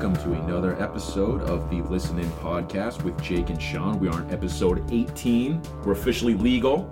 welcome to another episode of the Listen In podcast with Jake and Sean. We are on episode 18. We're officially legal.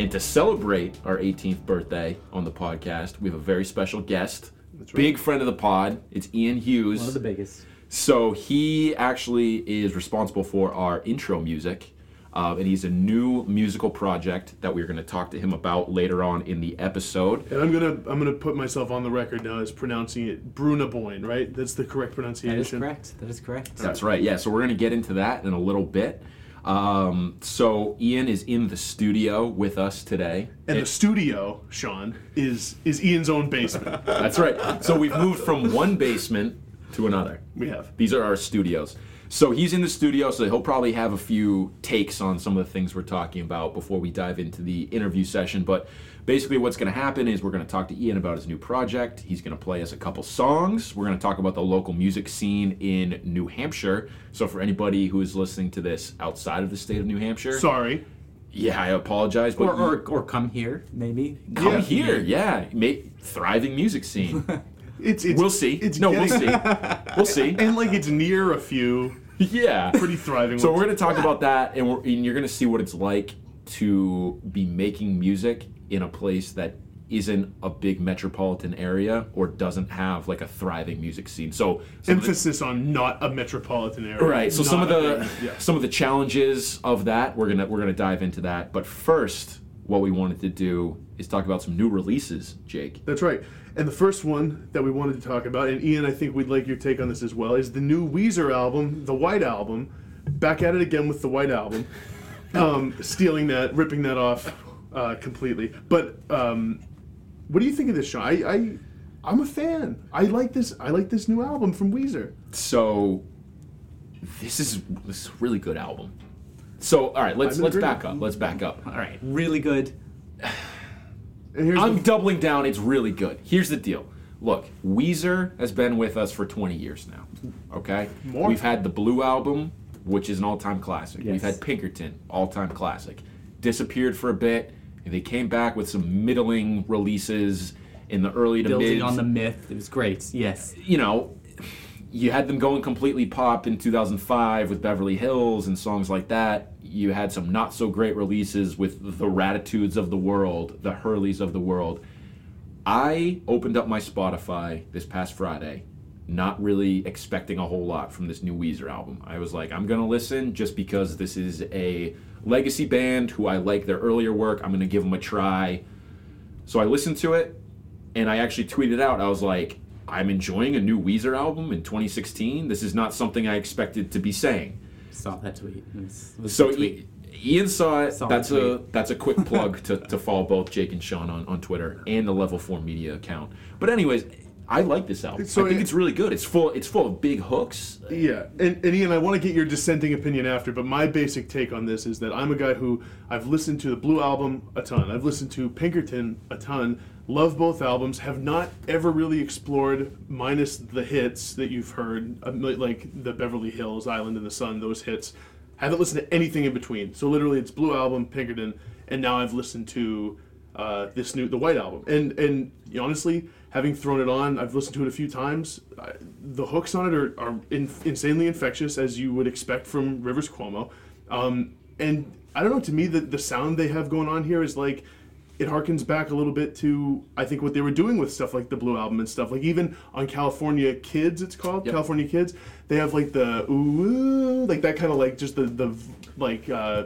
And to celebrate our 18th birthday on the podcast, we have a very special guest, big friend of the pod. It's Ian Hughes. One of the biggest. So he actually is responsible for our intro music. Uh, and he's a new musical project that we're going to talk to him about later on in the episode. And I'm gonna I'm gonna put myself on the record now as pronouncing it Brú na Bóinne, right? That's the correct pronunciation. That is correct. That is correct. That's right. Yeah. So we're going to get into that in a little bit. Um, so Ian is in the studio with us today. And It- the studio, Sean, is is Ian's own basement. that's right. So we've moved from one basement to another. we have. These are our studios. So he's in the studio, so he'll probably have a few takes on some of the things we're talking about before we dive into the interview session. But basically, what's going to happen is we're going to talk to Ian about his new project. He's going to play us a couple songs. We're going to talk about the local music scene in New Hampshire. So for anybody who is listening to this outside of the state of New Hampshire, Sorry. yeah, I apologize, but Or, or, or come here, maybe. come Yeah. here, yeah, ma- thriving music scene. It's it's we'll see. It's no, we'll see. We'll see. And like it's near a few Yeah. pretty thriving So ones. we're going to talk about that, and, we're, and you're going to see what it's like to be making music in a place that isn't a big metropolitan area or doesn't have like a thriving music scene. So of the- emphasis on not a metropolitan area. right. So some of the yeah. some of the challenges of that we're gonna we're gonna dive into that. But first, what we wanted to do is talk about some new releases, Jake. That's right. And the first one that we wanted to talk about, and Ian, I think we'd like your take on this as well, is the new Weezer album, the White Album. Back at it again with the White Album, um, stealing that, ripping that off uh, completely. But um, what do you think of this, Sean? I, I, I'm a fan. I like this. I like this new album from Weezer. So this is this is a really good album. So all right, let's let's agreement. back up. Let's back up. All right. Really good. I'm the, doubling down. It's really good. Here's the deal. Look, Weezer has been with us for 20 years now. Okay? More. We've had the Blue Album, which is an all time classic. Yes. We've had Pinkerton, all time classic. Disappeared for a bit, and they came back with some middling releases in the early to mid. Building mid. on the myth. It was great. Yes. you know, you had them going completely pop in 2005 with Beverly Hills and songs like that. You had some not so great releases with the Raditudes of the world, the Hurleys of the world. I opened up my Spotify this past Friday, not really expecting a whole lot from this new Weezer album. I was like, I'm to listen just because this is a legacy band who I like their earlier work. I'm to give them a try. So I listened to it, and I actually tweeted out, I was like, I'm enjoying a new Weezer album in 2016. This is not something I expected to be saying. Saw that tweet. It was, it was So tweet. Ian saw it. Saw that's a that's a quick plug to, to follow both Jake and Sean on, on Twitter and the Level Four Media account. But anyways, I like this album. So I think it- it's really good. It's full it's full of big hooks. Yeah, and, and Ian, I want to get your dissenting opinion after, but my basic take on this is that I'm a guy who I've listened to the Blue album a ton. I've listened to Pinkerton a ton. Love both albums. Have not ever really explored, minus the hits that you've heard, uh, like the Beverly Hills, Island in the Sun, those hits. Haven't listened to anything in between. So literally, it's Blue album, Pinkerton, and now I've listened to uh, this new the White album. And and honestly, having thrown it on, I've listened to it a few times. I, the hooks on it are, are in, insanely infectious, as you would expect from Rivers Cuomo. Um, and I don't know. To me, the the sound they have going on here is like it harkens back a little bit to I think what they were doing with stuff like the Blue Album and stuff. Like even on California Kids, it's called Yep. California Kids. They have like the ooh, ooh like that kind of like just the the like uh,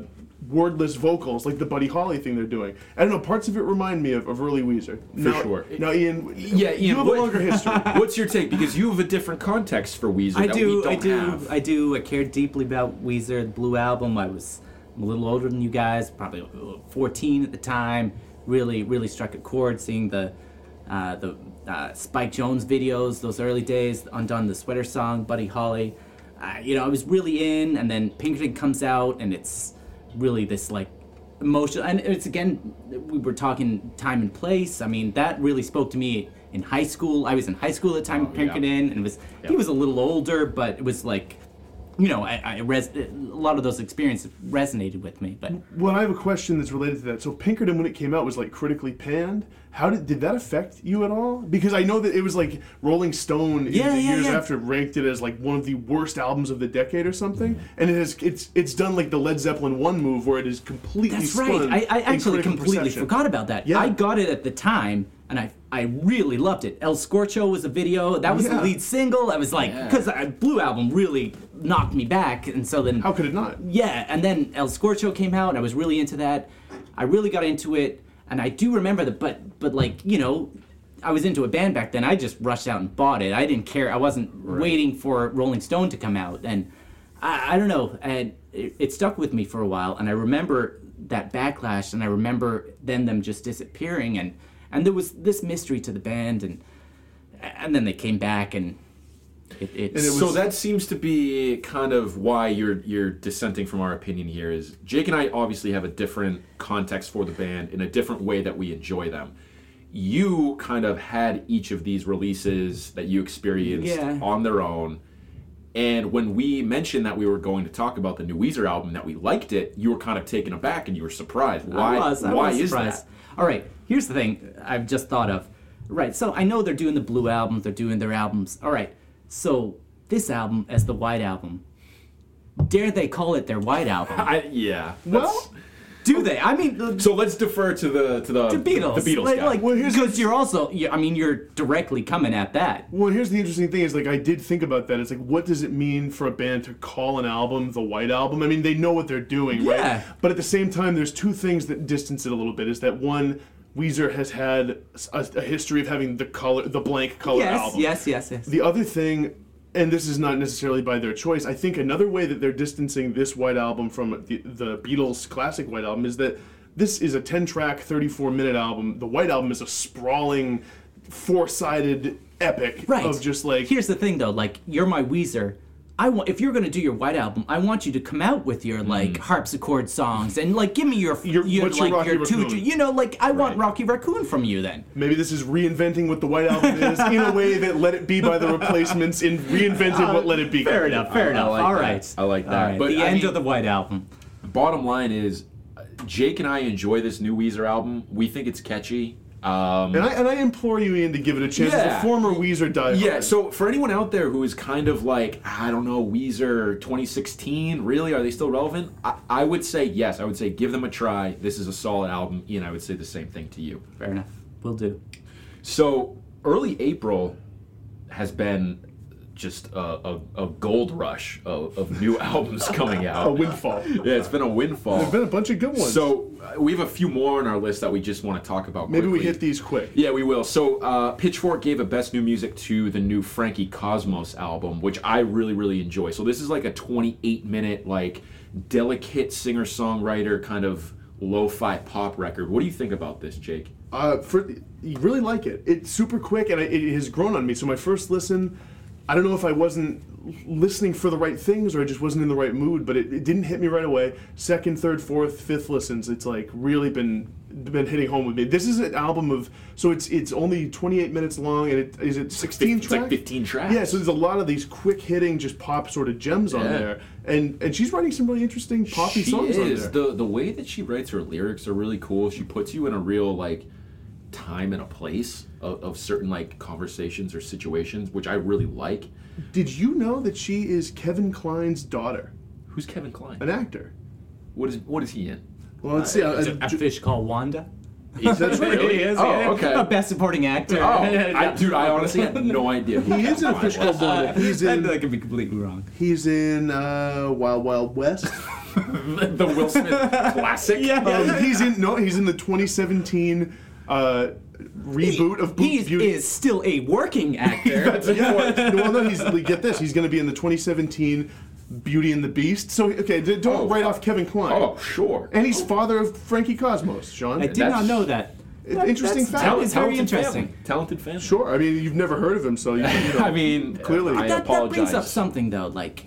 wordless vocals, like the Buddy Holly thing they're doing. I don't know. Parts of it remind me of, of early Weezer. For now, sure. Now, Ian, Yeah, Ian, you have what- a longer history. What's your take? Because you have a different context for Weezer I that do, we don't I do, have. I do. I care deeply about Weezer, the Blue Album. I was a little older than you guys, probably 14 at the time. Really, really struck a chord seeing the uh, the uh, Spike Jonze videos, those early days, Undone the Sweater Song, Buddy Holly. Uh, you know, I was really in, and then Pinkerton comes out, and it's really this like emotional. And it's again, we were talking time and place. I mean, that really spoke to me in high school. I was in high school at the time Oh, yeah. Pinkerton, and it was Yeah. he was a little older, but it was like you know, I, I res- a lot of those experiences resonated with me. But Well, I have a question that's related to that. So Pinkerton, when it came out, was like critically panned. How did did that affect you at all? Because I know that it was like Rolling Stone in Yeah, the yeah, years yeah. after ranked it as like one of the worst albums of the decade or something, mm-hmm. and it has it's it's done like the Led Zeppelin one move where it is completely That's spun right. I, I actually completely perception. forgot about that. Yeah. I got it at the time, and I I really loved it. El Scorcho was a video. That was Yeah. the lead single. I was like, Yeah. because Blue Album really knocked me back, and so then How could it not? yeah, and then El Scorcho came out, and I was really into that. I really got into it, and I do remember that. But but like you know, I was into a band back then. I just rushed out and bought it. I didn't care. I wasn't waiting for Rolling Stone to come out, and I, I don't know. And it, it stuck with me for a while, and I remember that backlash, and I remember then them just disappearing, and and there was this mystery to the band, and and then they came back, and it, it, And it so that seems to be kind of why you're you're dissenting from our opinion here. Is Jake and I obviously have a different context for the band in a different way that we enjoy them. You kind of had each of these releases that you experienced Yeah. on their own. And when we mentioned that we were going to talk about the new Weezer album, that we liked it, you were kind of taken aback and you were surprised. Why? I was. I why was is surprised. that? All right. Here's the thing. I've just thought of. Right. So I know they're doing the blue albums. They're doing their albums. All right. So this album as the white album. Dare they call it their white album? I, yeah. Well, Do they? I mean, the, so let's defer to the to the, the Beatles. The Beatles. Like, guy. like Well, here's- because you're also. you I mean, you're directly coming at that. Well, here's the interesting thing: is like I did think about that. It's like, what does it mean for a band to call an album the White Album? I mean, they know what they're doing, Yeah. right? But at the same time, there's two things that distance it a little bit. Is that one, Weezer has had a, a history of having the color, the blank color Yes. album. Yes. Yes. Yes. The other thing, and this is not necessarily by their choice, I think another way that they're distancing this White Album from the, the Beatles' classic White Album is that this is a 10 track, 34 minute album. The White Album is a sprawling, four sided epic right. of just like. Here's the thing, though. Like, you're my Weezer. I want if you're gonna do your white album, I want you to come out with your like harpsichord songs and like give me your Mm. Your- your what's your like Rocky your two, you know like I want Rocky Raccoon from you then. Maybe this is reinventing what the White Album is in a way that Let It Be by the Replacements in reinventing what Let It Be. Fair could be. enough. Fair I enough. like All that. right. I like that. right. But the I end mean- of the white album. bottom line is Jake and I enjoy this new Weezer album. We think it's catchy. Um, And I, and I implore you, Ian, to give it a chance as Yeah. a former Weezer diehard. yeah, so for anyone out there who is kind of like, I don't know, Weezer 2016, really? Are they still relevant? I, I would say yes. I would say give them a try. This is a solid album. Ian, I would say the same thing to you. Fair enough. We'll do. So early April has been just a, a, a gold rush of, of new albums coming out. a windfall. Yeah, it's been a windfall. There's been a bunch of good ones. So uh, we have a few more on our list that we just want to talk about. maybe we hit these quick. Yeah, we will. So uh, Pitchfork gave a best new music to the new Frankie Cosmos album, which I really really enjoy. So this is like a 28 minute like delicate singer songwriter kind of lo-fi pop record. What do you think about this, Jake? Uh, for you really like it. It's super quick and it, it has grown on me. So my first listen, I don't know if I wasn't listening for the right things or I just wasn't in the right mood, but it, it didn't hit me right away. Second, third, fourth, fifth listens, it's like really been been hitting home with me. This is an album of so it's it's only 28 minutes long and it is it 16 It's like tracks? 15 tracks. Yeah, so there's a lot of these quick hitting just pop sort of gems on there. And and she's writing some really interesting poppy she songs on is there. the the way that she writes her lyrics are really cool. She puts you in a real like time and a place of, of certain like conversations or situations, which I really like. Did you know that she is Kevin Kline's daughter, Who's Kevin Kline? an actor? What is what is he in? Well, let's see. uh, Is uh, it a Ju- fish called Wanda? That's really- He is, Oh, yeah. okay. A best supporting actor. Oh, I, dude, I honestly had no idea. who He is in a fish called Wanda. He's in. that could be completely wrong. He's in uh, Wild Wild West. the Will Smith classic. Um, he's in no. He's in the 2017 uh, reboot of Bo- he Beauty. is still a working actor. yeah. well, no. He's get this. He's going to be in the 2017 Beauty and the Beast. So okay, don't Oh. write off Kevin Kline. Oh, sure. And he's father of Frankie Cosmos, Sean. I did That's- not know that. That- interesting that's- fact. That is very Talented interesting. family. Talented family. Sure. I mean, you've never heard of him, so you, you know. I mean, Clearly. I that, that apologize. brings up something though, like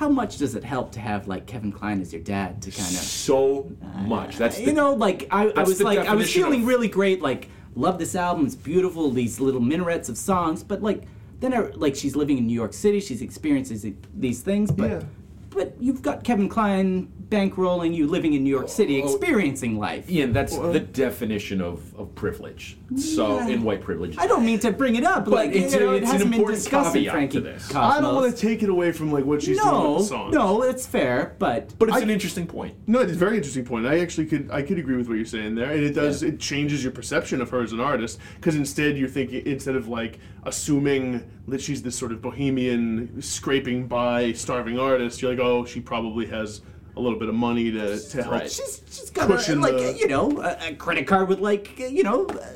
how much does it help to have like Kevin Kline as your dad to kind of so much. That's uh, the, you know, like I, I was like I was feeling of- really great, like love this album, it's beautiful, these little minarets of songs, but like then I, like she's living in New York City, she's experiencing these things, but Yeah. but you've got Kevin Kline bankrolling you living in New York City, oh, oh. experiencing life. Ian, that's Well- the definition of, of privilege. So, Yeah. in white privilege. I don't mean to bring it up, But like it's you know, it it's an hasn't been important discussed in Frankie to this. Cosmos. I don't want to take it away from like what she's doing with the song. no, it's fair, but But it's I- an interesting point. No, it's a very interesting point. I actually could I could agree with what you're saying there, and it does Yeah. it changes your perception of her as an artist because instead you're thinking instead of like assuming that she's this sort of bohemian scraping by starving artist, you're like, oh, she probably has a little bit of money to to help. Right. she's she's got a, like the- you know a, a credit card with like you know uh,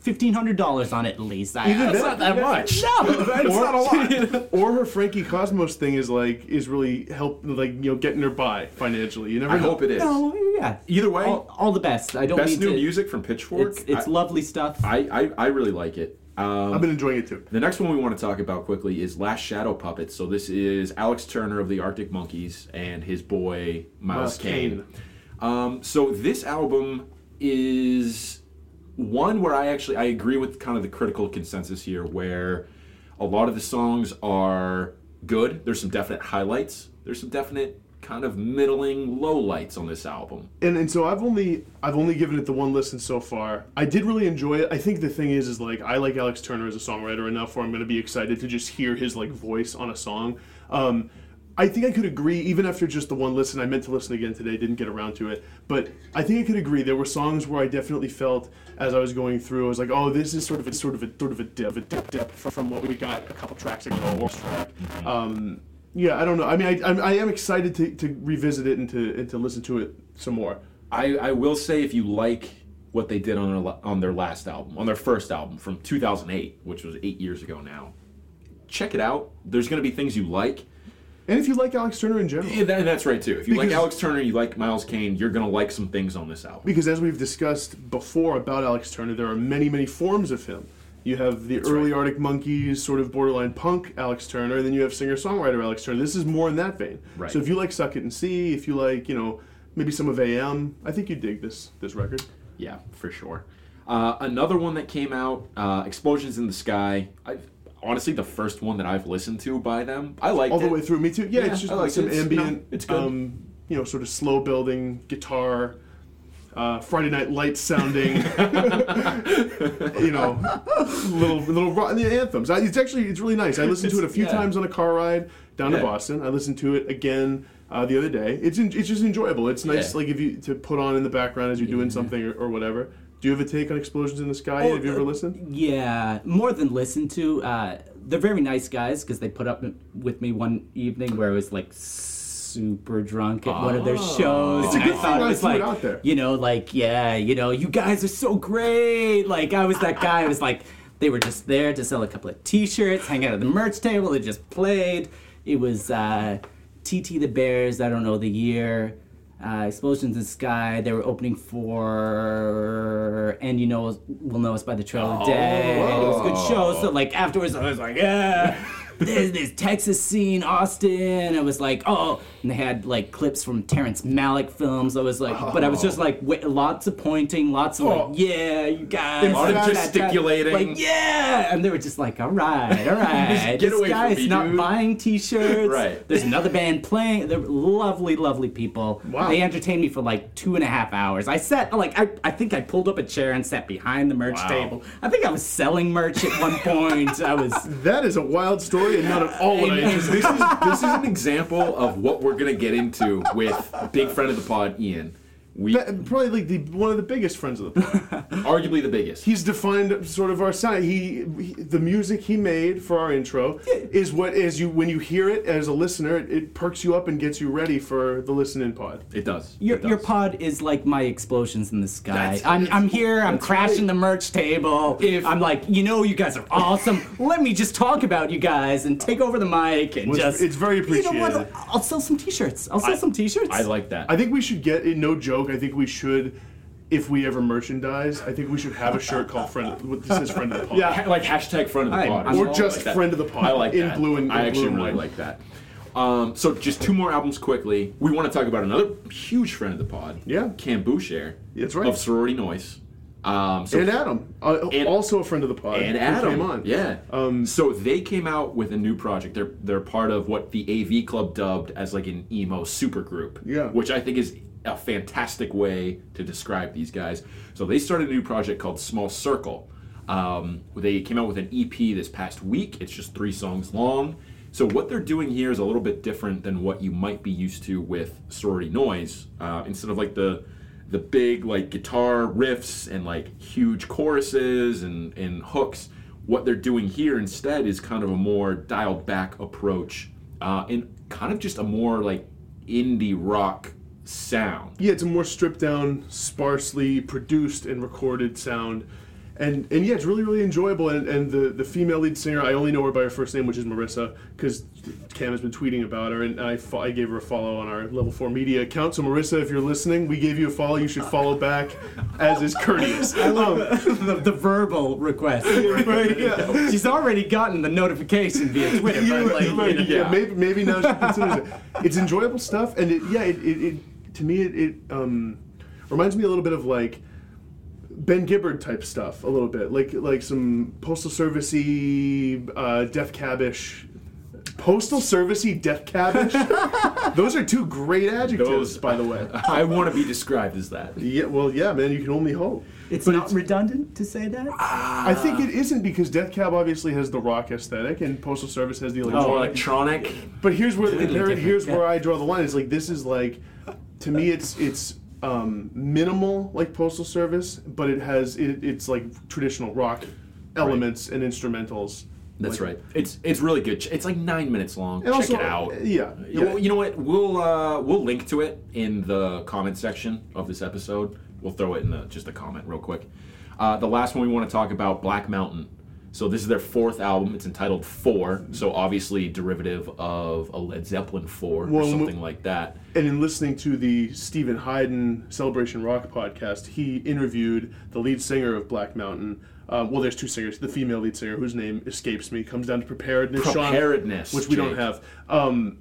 fifteen hundred dollars on it at least. I, Either I- that- not that much. No, It's not a lot. or her Frankie Cosmos thing is like is really help like you know getting her by financially. You never I know. hope it is. no, yeah. Either way, all, all the best. I don't best mean new to, music from Pitchfork. It's it's I, lovely stuff. I, I, I really like it. Um, I've been enjoying it too. The next one we want to talk about quickly is Last Shadow Puppets. So this is Alex Turner of the Arctic Monkeys and his boy Miles. Kane. Um, so this album is one where I actually I agree with kind of the critical consensus here, where a lot of the songs are good. There's some definite highlights. There's some definite kind of middling lowlights on this album. and and so I've only I've only given it the one listen so far. I did really enjoy it. I think the thing is is like I like Alex Turner as a songwriter enough where I'm going to be excited to just hear his like voice on a song. Um, I think I could agree even after just the one listen. I meant to listen again today, didn't get around to it, but I think I could agree. There were songs where I definitely felt as I was going through, I was like, oh, this is sort of a sort of a sort of a dip, a dip, dip from, from what we got a couple tracks ago. or track. Um, yeah, I don't know. I mean, I, I'm, I am excited to, to revisit it and to and to listen to it some more. I, I will say if you like what they did on their on their last album, on their first album from 2008, which was eight years ago now, check it out. There's going to be things you like. And if you like Alex Turner in general, Yeah, that, that's right too. If you like Alex Turner, you like Miles Kane, you're going to like some things on this album. because as we've discussed before about Alex Turner, there are many, many forms of him. You have the early right. Arctic Monkeys, sort of borderline punk Alex Turner, and then you have singer-songwriter Alex Turner. This is more in that vein. Right. So if you like Suck It and See, if you like, you know, maybe some of AM, I think you dig this this record. Yeah, for sure. Uh, another one that came out, uh, Explosions in the Sky. I honestly the first one that I've listened to by them. I liked All the it. way through. Me too. Yeah, Yeah, it's just like some it. Ambient, no, it's good. Um, you know, sort of slow building guitar, uh, Friday Night Lights sounding, you know, little little ro- the anthems. I, it's actually it's really nice. I listened to it a few yeah. times on a car ride down Yeah. to Boston. I listened to it again. Uh, the other day, it's en- it's just enjoyable. It's nice, Yeah. like if you to put on in the background as you're doing something or, or whatever. Do you have a take on explosions in the sky? Oh, have you ever uh, listened? Yeah, more than listen to. Uh, they're very nice guys because they put up with me one evening where I was like super drunk at one of their Oh. shows. It's a good I thought thing I was like, out there. you know, like yeah, you know, you guys are so great. Like I was that guy. I was like, they were just there to sell a couple of T-shirts, hang out at the merch table. They just played. It was uh, TT the Bears. I don't know the year. Uh, Explosions in the Sky. They were opening for, and you know, we'll know us by the Trail of Dead. It was a good show. So like afterwards, I was like, yeah. There's this Texas scene, Austin. I was like, oh, and they had like clips from Terrence Malick films. I was like, but I was just like, wait, lots of pointing, lots of Oh. like, yeah, you guys, A lot of that- that- gesticulating. like, yeah, and they were just like, all right, all right, Get this away from guy's me, not dude. buying T-shirts. Right. There's another band playing. They're lovely, lovely people. Wow. They entertained me for like two and a half hours. I sat like I, I think I pulled up a chair and sat behind the merch Wow. table. I think I was selling merch at one point. I was. That is a wild story and not at all what I Amen. this is this is an example of what we're gonna get into with big friend of the pod, Ian. We That- probably like the one of the biggest friends of the pod. arguably the biggest. He's defined sort of our sound. He, he the music he made for our intro is what is you when you hear it as a listener, it, it perks you up and gets you ready for the listening pod. It does. Your, It does. your pod is like my explosions in the sky. That's- I'm, I'm here, I'm crashing right. the merch table. If- I'm like, you know, you guys are awesome. Let me just talk about you guys and take over the mic and Well, it's- just. it's very appreciated. You know what? I'll sell some t shirts. I'll sell some t shirts. I like that. I think we should get it, no joke. I think we should. If we ever merchandise, I think we should have a shirt called "Friend." What this is "Friend of the Pod." Ha- like hashtag friend of the I'm- pod, I'm or Or just that. "Friend of the Pod." I like in that. blue and I in actually blue and really white. like that. Um, so just two more albums quickly. We want to talk about another huge friend of the pod. Yeah. Cam Boucher. That's right. Of Sorority Noise. Um, so and Adam, uh, And- also a friend of the pod, and Adam. came on. Yeah. Um, so they came out with a new project. They're they're part of what the AV Club dubbed as like an emo supergroup. Yeah. Which I think is a fantastic way to describe these guys. So they started a new project called Small Circle. Um, they came out with an EP this past week. It's just three songs long. So what they're doing here is a little bit different than what you might be used to with Sorority Noise. Uh, instead of like the the big like guitar riffs and like huge choruses and, and hooks. What they're doing here instead is kind of a more dialed back approach uh, and kind of just a more like indie rock sound. Yeah, it's a more stripped down, sparsely produced and recorded sound. And, and yeah, it's really, really enjoyable. And, and the, the female lead singer, I only know her by her first name, which is Marissa, because Cam has been tweeting about her. And I, fo- I gave her a follow on our Level 4 media account. So, Marissa, if you're listening, we gave you a follow. You should follow back, as is courteous. Um, the, the verbal request. She's already gotten the notification via Twitter, yeah, but like, right, you know, yeah, maybe, maybe now she considers it. It's enjoyable stuff, and it, yeah, it, it, it to me it, it um, reminds me a little bit of like Ben Gibbard type stuff, a little bit like like some postal servicey, uh, Death Cabish. Postal servicey, Death Cabish. Those are two great adjectives, Those- by the way. I want to be described as that. Yeah, well, yeah, man, you can only hope. it's But not redundant to say that. I think it isn't because Death Cab obviously has the rock aesthetic, and Postal Service has the electronic. Oh, electronic. But here's where Completely there, here's yeah. where I draw the line. It's like this is like to me it's it's um, minimal like Postal Service, but it has it, it's like traditional rock elements and instrumentals. That's Like- right. It's it's really good. It's like nine minutes long. Check also, it out. yeah, You know, you know what? We'll uh, we'll link to it in the comment section of this episode. We'll throw it in the just a comment real quick. Uh, the last one we want to talk about, Black Mountain. So this is their fourth album. It's entitled Four. So obviously derivative of a Led Zeppelin Four Well, or something like that. And in listening to the Steven Hyden Celebration Rock podcast, he interviewed the lead singer of Black Mountain. Uh, well, there's two singers. The female lead singer, whose name escapes me, comes down to preparedness. Sean- Preparedness, which we don't have. Um,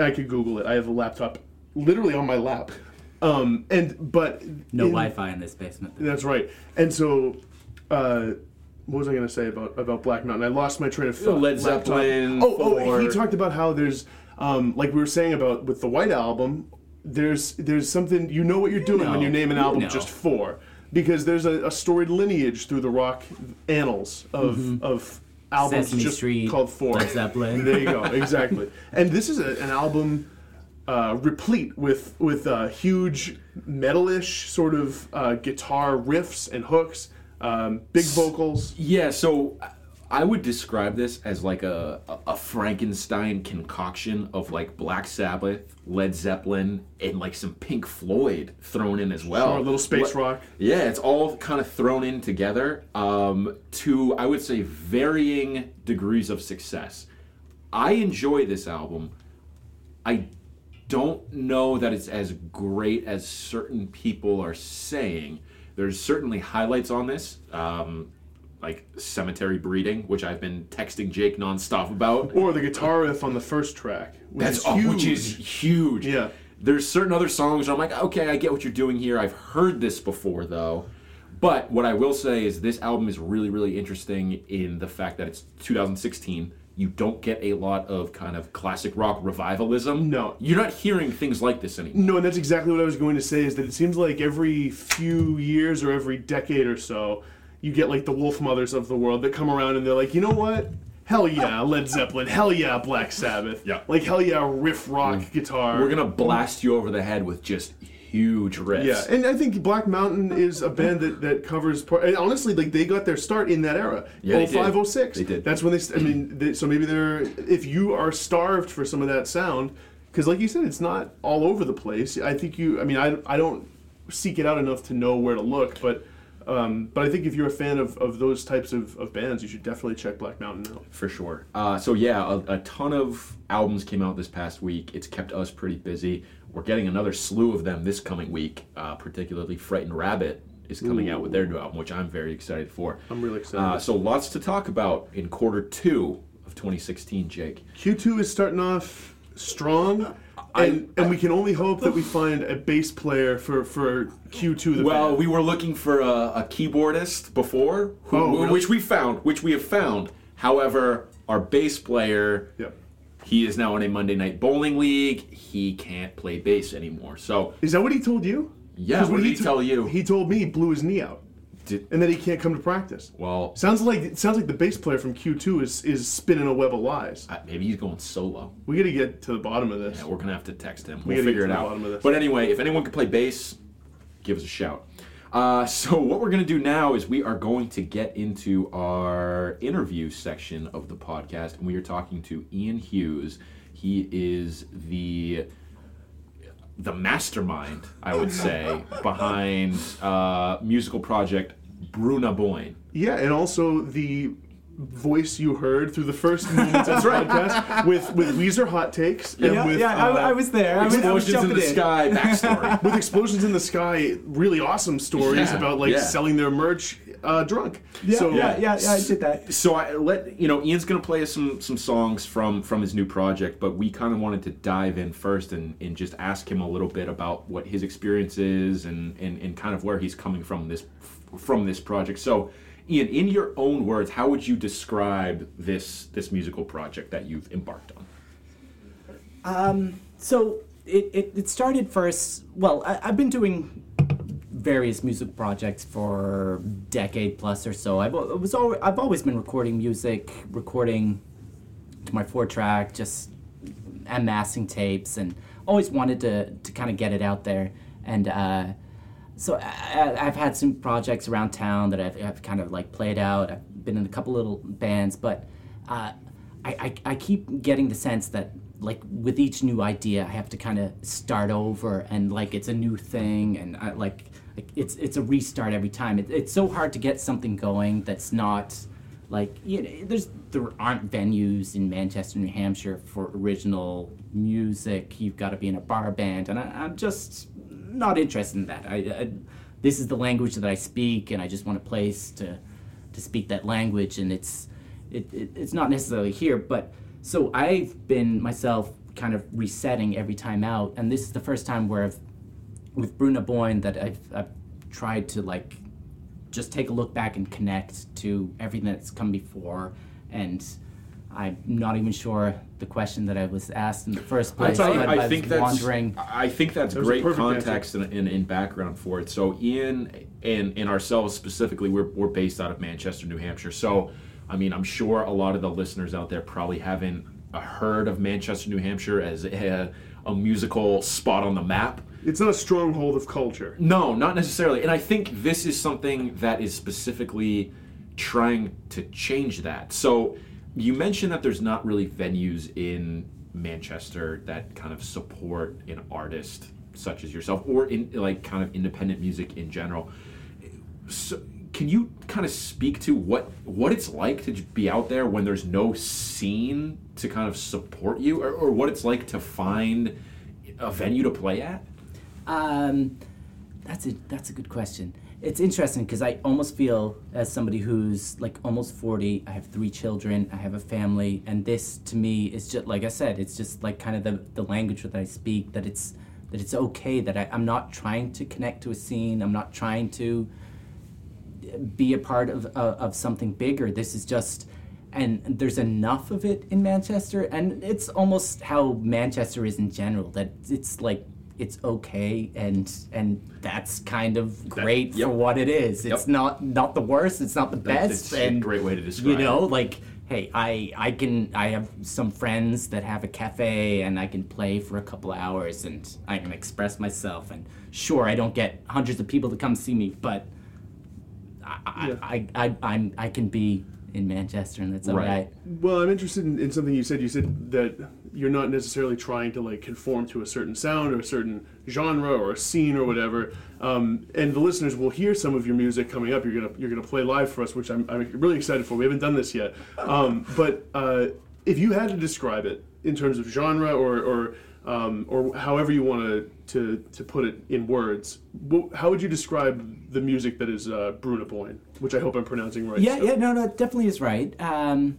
I could Google it. I have a laptop literally on my lap. Um, and but No in- Wi-Fi in this basement. That's right. And so, uh, what was I going to say about about Black Mountain? I lost my train of thought. Led. Zeppelin, Oh, oh, he talked about how there's, um, like we were saying about with the White Album, there's there's something you know what you're doing when you name an album know. just four, because there's a, a storied lineage through the rock annals of of albums Sesame just Street, called four. Led Zeppelin. There you go, exactly. and this is a, an album uh, replete with with uh, huge metalish sort of uh, guitar riffs and hooks, um, big vocals. Yeah, so I would describe this as like a, a- Frankenstein concoction of like Black Sabbath, Led Zeppelin, and like some Pink Floyd thrown in as well. Sure, a little space rock. Yeah, it's all kind of thrown in together um, to, I would say, varying degrees of success. I enjoy this album. I don't know that it's as great as certain people are saying. There's certainly highlights on this, um, like Cemetery Breeding, which I've been texting Jake nonstop about. Or the guitar riff on the first track, which That's is oh, huge. which is huge. Yeah. There's certain other songs where I'm like, okay, I get what you're doing here. I've heard this before though. But what I will say is this album is really, really interesting in the fact that it's 2016. You don't get a lot of kind of classic rock revivalism. No. You're not hearing things like this anymore. No, and that's exactly what I was going to say. Is that it seems like every few years or every decade or so, you get like the Wolfmothers of the world that come around and they're like, you know what? Hell yeah, Led Zeppelin. Hell yeah, Black Sabbath. Yeah. Like hell yeah, riff rock mm. guitar. We're gonna blast you over the head with just huge riffs. Yeah, and I think Black Mountain is a band that, that covers. Part, and honestly, like they got their start in that era. Yeah, they did. 06. They did. That's when they. I mean, they, so maybe they're. If you are starved for some of that sound, because like you said, it's not all over the place. I think you. I mean, I, I don't seek it out enough to know where to look, but. Um, but I think if you're a fan of, of those types of, of bands, you should definitely check Black Mountain out. for sure. Uh, so yeah, a, a ton of albums came out this past week. It's kept us pretty busy. We're getting another slew of them this coming week. Uh, particularly, Frightened Rabbit is coming out with their new album, which I'm very excited for. I'm really excited. Uh, so lots to talk about in quarter two of 2016, Jake. Q2 is starting off strong. and, and we can only hope that we find a bass player for for Q2. The Well, band. we were looking for a, a keyboardist before, who, Oh, really? which we found, which we have found. However, our bass player, Yep. He is now in a Monday Night Bowling League. He can't play bass anymore. So, Is that what he told you? Yeah, what when did he to- tell you? He told me he blew his knee out, did, and that he can't come to practice. well, Sounds like it sounds like the bass player from Q2 is is spinning a web of lies. uh, maybe he's going solo. We got to get to the bottom of this. Yeah, we're gonna have to text him. We We'll gotta figure get it the out. bottom of this. But anyway, if anyone can play bass, give us a shout. Uh, so what we're gonna do now is we are going to get into our interview section of the podcast, and we are talking to Ian Hughes. He is the the mastermind, I would say, behind uh, musical project Brú na Bóinne. Yeah, and also the voice you heard through the first moments of the podcast with with Weezer hot takes and Yeah, with yeah, uh, I, I was there. I was, I was in jumping the sky backstory. with explosions in the sky, really awesome stories Yeah, about like yeah. selling their merch uh, drunk. Yeah, so yeah, yeah, yeah, I did that. so I let you know Ian's gonna play us some some songs from from his new project, but we kind of wanted to dive in first and and just ask him a little bit about what his experience is and and, and kind of where he's coming from this from this project. So. Ian, in your own words, how would you describe this this musical project that you've embarked on? So it, it, it started first. Well, I, I've been doing various music projects for decade plus or so. I've, was al- I've always been recording music, recording to my four track, just amassing tapes, and always wanted to, to kind of get it out there. And uh, so I, I've had some projects around town that I've, I've kind of like played out. I've been in a couple little bands, but uh, I, I, I keep getting the sense that like with each new idea, I have to kind of start over and like it's a new thing and I, like, like it's it's a restart every time. It, it's so hard to get something going that's not like you know, there's there aren't venues in Manchester, New Hampshire for original music. You've got to be in a bar band, and I, I'm just not interested in that. I, I this is the language that I speak, and I just want a place to to speak that language, and it's it, it it's not necessarily here, but so I've been myself kind of resetting every time out, and this is the first time where I've with Brú na Bóinne that I've, I've tried to like just take a look back and connect to everything that's come before and I'm not even sure the question that I was asked in the first place. I, but I was think that's wondering. I think that's That great context and, and, and background for it. So Ian and and ourselves specifically, we're we're based out of Manchester, New Hampshire. So I mean, I'm sure a lot of the listeners out there probably haven't uh, heard of Manchester, New Hampshire as a, a musical spot on the map. It's not a stronghold of culture. No, not necessarily. And I think this is something that is specifically trying to change that. So you mentioned that there's not really venues in Manchester that kind of support an artist such as yourself or in like kind of independent music in general. So can you kind of speak to what what it's like to be out there when there's no scene to kind of support you or, or what it's like to find a venue to play at? Um, that's a that's a good question. It's interesting because I almost feel as somebody who's like almost forty. I have three children. I have a family, and this to me is just like I said. It's just like kind of the the language that I speak. That it's that it's okay. That I, I'm not trying to connect to a scene. I'm not trying to be a part of, of, of something bigger. This is just, and there's enough of it in Manchester, and it's almost how Manchester is in general. That it's like it's okay, and and that's kind of great yep. for what it is. It's not not the worst. It's not the That- best. that's a and great way to describe You know, it. like hey, I I can I have some friends that have a cafe, and I can play for a couple hours, and I can express myself. And sure, I don't get hundreds of people to come see me, but I, Yeah. I, I, I'm, I can be in Manchester, and that's all Right. right. Well, I'm interested in, in something you said. You said that you're not necessarily trying to like conform to a certain sound or a certain genre or a scene or whatever. Um, and the listeners will hear some of your music coming up. You're gonna you're gonna play live for us, which I'm, I'm really excited for. We haven't done this yet. Um, but uh, if you had to describe it in terms of genre or or um, or however you want to, to to put it in words, how would you describe the music that is uh, Brú na Bóinne, which I hope I'm pronouncing right? Yeah, so- yeah, no, no, definitely is right. Um,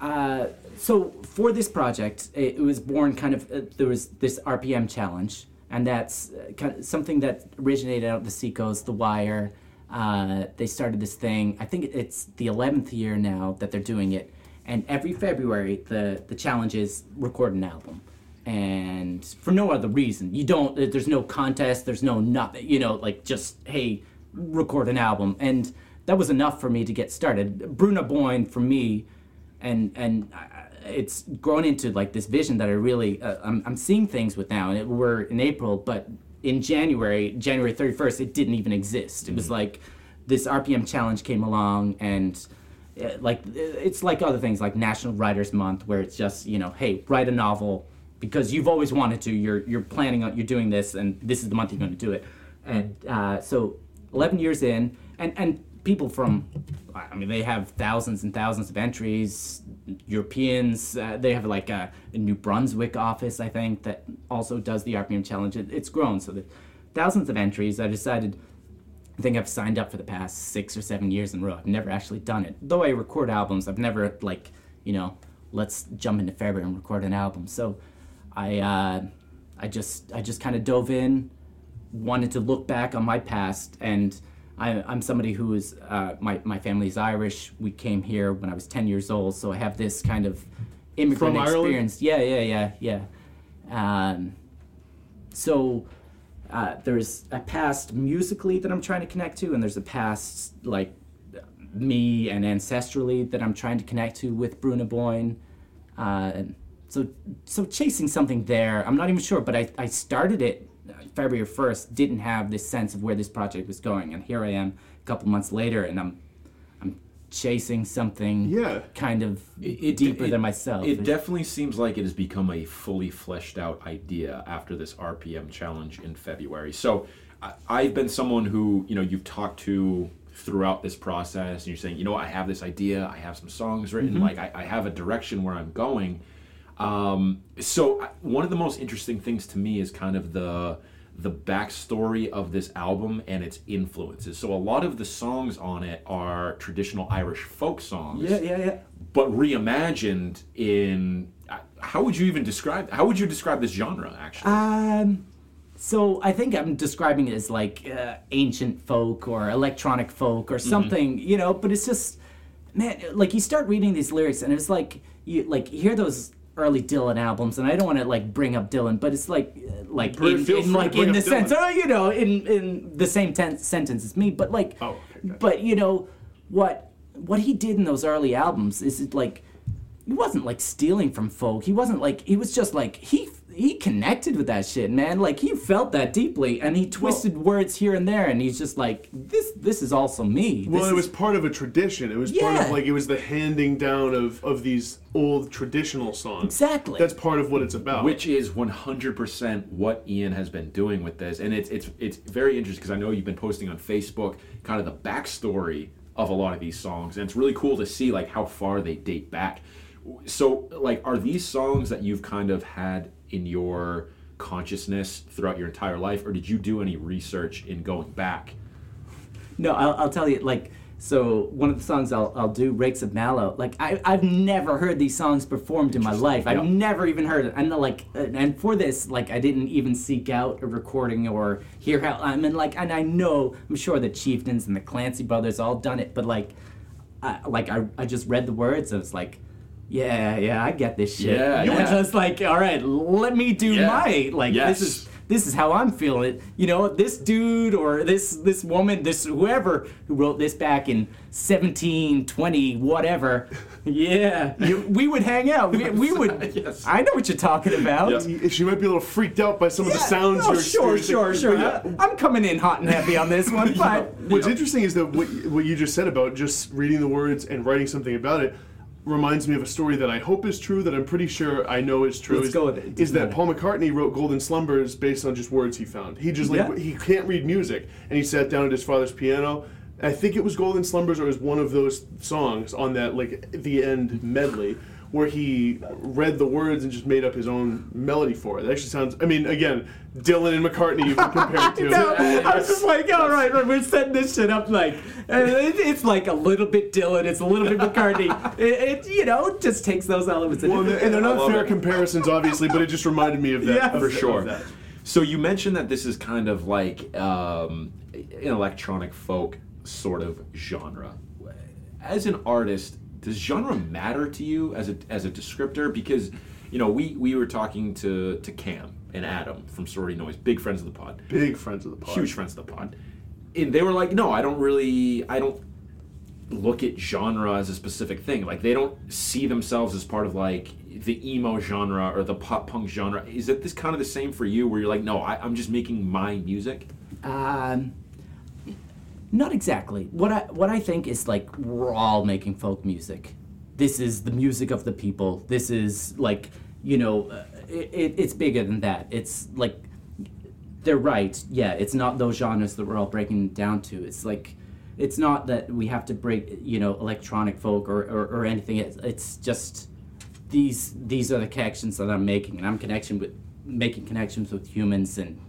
uh, so for this project, it, was born kind of. Uh, there was this RPM challenge, and that's uh, kind of something that originated out of the Seacoast, The Wire. Uh, they started this thing. I think it's the eleventh year now that they're doing it, and every February the the challenge is record an album, and for no other reason. You don't. There's no contest. There's no nothing. You know, like just hey, record an album, and that was enough for me to get started. Brú na Bóinne for me, and and it's grown into like this vision that I really uh, I'm, I'm seeing things with now. And it, we're in April, but in January, January 31st, it didn't even exist. It was Mm-hmm. like this RPM challenge came along and. uh, Like it's like other things like National Writers Month, where it's just you know, hey, write a novel because you've always wanted to. You're you're planning on you're doing this, and this is the month you're going to do it. And uh, so, 11 years in, and and people from, I mean, they have thousands and thousands of entries. Europeans, uh, they have like a, a New Brunswick office, I think, that also does the RPM challenge. It, it's grown, so the thousands of entries. I decided. I think I've signed up for the past six or seven years in a row. I've never actually done it. Though I record albums, I've never like, you know, let's jump into February and record an album. So I uh, I just I just kind of dove in, wanted to look back on my past, and I, I'm somebody who is uh, my my family's Irish. We came here when I was ten years old, so I have this kind of immigrant From Ireland? experience. Yeah, yeah, yeah, yeah. Um, so uh, there's a past musically that I'm trying to connect to, and there's a past like me and ancestrally that I'm trying to connect to with Brú na Bóinne. Uh, so so chasing something there. I'm not even sure, but I, I started it February 1st. Didn't have this sense of where this project was going, and here I am a couple months later, and I'm I'm chasing something Yeah. kind of It- deeper it- than myself. It definitely seems like it has become a fully fleshed out idea after this RPM challenge in February. So I, I've been someone who, you know, you've talked to throughout this process and you're saying, you know, I have this idea, I have some songs written, like I, I have a direction where I'm going. Um, so I- one of the most interesting things to me is kind of the the backstory of this album and its influences. So a lot of the songs on it are traditional Irish folk songs yeah, yeah, yeah. but reimagined in uh, how would you even describe how would you describe this genre actually Um, so I think I'm describing it as like uh, ancient folk or electronic folk or something, you know. But it's just, man, like you start reading these lyrics and it's like you like you hear those early Dylan albums, and I don't want to like bring up Dylan, but it's like uh, like Br- in, in like in the sense, Dylan. oh, you know, in in the same ten- sentence as me, but like, Oh, okay, gotcha. but you know what what he did in those early albums is it like he wasn't like stealing from folk. He wasn't like he was just like he he connected with that shit, man. Like he felt that deeply, and he twisted words here and there, and he's just like this. This is also me. Well, This it was part of a tradition. It was part of like it was the handing down of of these old traditional songs. exactly. That's part of what it's about. which is 100% what Ian has been doing with this and it's it's it's very interesting because I know you've been posting on Facebook kind of the backstory of a lot of these songs and it's really cool to see like how far they date back so like are these songs that you've kind of had in your consciousness throughout your entire life or did you do any research in going back No, I'll, I'll tell you, like, so one of the songs I'll, I'll do, Rakes of Mallow, like, I, I've never heard these songs performed in my life. I've Yeah. never even heard it. And, like, uh, and for this, like, I didn't even seek out a recording or hear how, I mean, like, and I know, I'm sure the Chieftains and the Clancy brothers all done it, but, like, I, like, I, I just read the words and it's like, yeah, yeah, I get this shit. Yeah, And yeah. it's just like, all right, let me do Yeah. my, like, Yes. this is this is how I'm feeling it. You know, this dude or this this woman, this whoever who wrote this back in 17, 20, whatever. Yeah, you, we would hang out. We, we would. Yes. I know what you're talking about. Yeah. she might be a little freaked out by some of the sounds no, you're sure, sure, sure. Yeah, I, am coming in hot and heavy on this one, but What's interesting is that what, what you just said about just reading the words and writing something about it reminds me of a story that I hope is true, that I'm pretty sure I know is true. Let's is, go with it. Is that Paul McCartney wrote Golden Slumbers based on just words he found. He just like Yeah. he can't read music, and he sat down at his father's piano. I think it was Golden Slumbers or it was one of those songs on that like the end medley where he read the words and just made up his own melody for it. It actually sounds. I mean, again, Dylan and McCartney you can compare it to. No, I was just like, all right, right, we're setting this shit up like it's like a little bit Dylan, it's a little bit McCartney. It, it you know just takes those elements. Well, and, and they're not fair it. comparisons, obviously, but it just reminded me of that. Yeah, of for sure. that. So you mentioned that this is kind of like um, an electronic folk sort of genre. As an artist, does genre matter to you as a as a descriptor? Because you know we we were talking to to Cam and Adam from Sorority Noise, big friends of the pod, Big friends of the pod. huge friends of the pod, and they were like, no, I don't really, I don't look at genre as a specific thing. Like they don't see themselves as part of like the emo genre or the pop punk genre. Is it this kind of the same for you, where you're like, no, I, I'm just making my music? Um, not exactly. What I what I think is like we're all making folk music. This is the music of the people. This is like you know, uh, it, it, it's bigger than that. It's like they're right. Yeah, it's not those genres that we're all breaking down to. It's like it's not that we have to break you know electronic folk or or, or anything. It's, it's just these these are the connections that I'm making, and I'm connection with making connections with humans and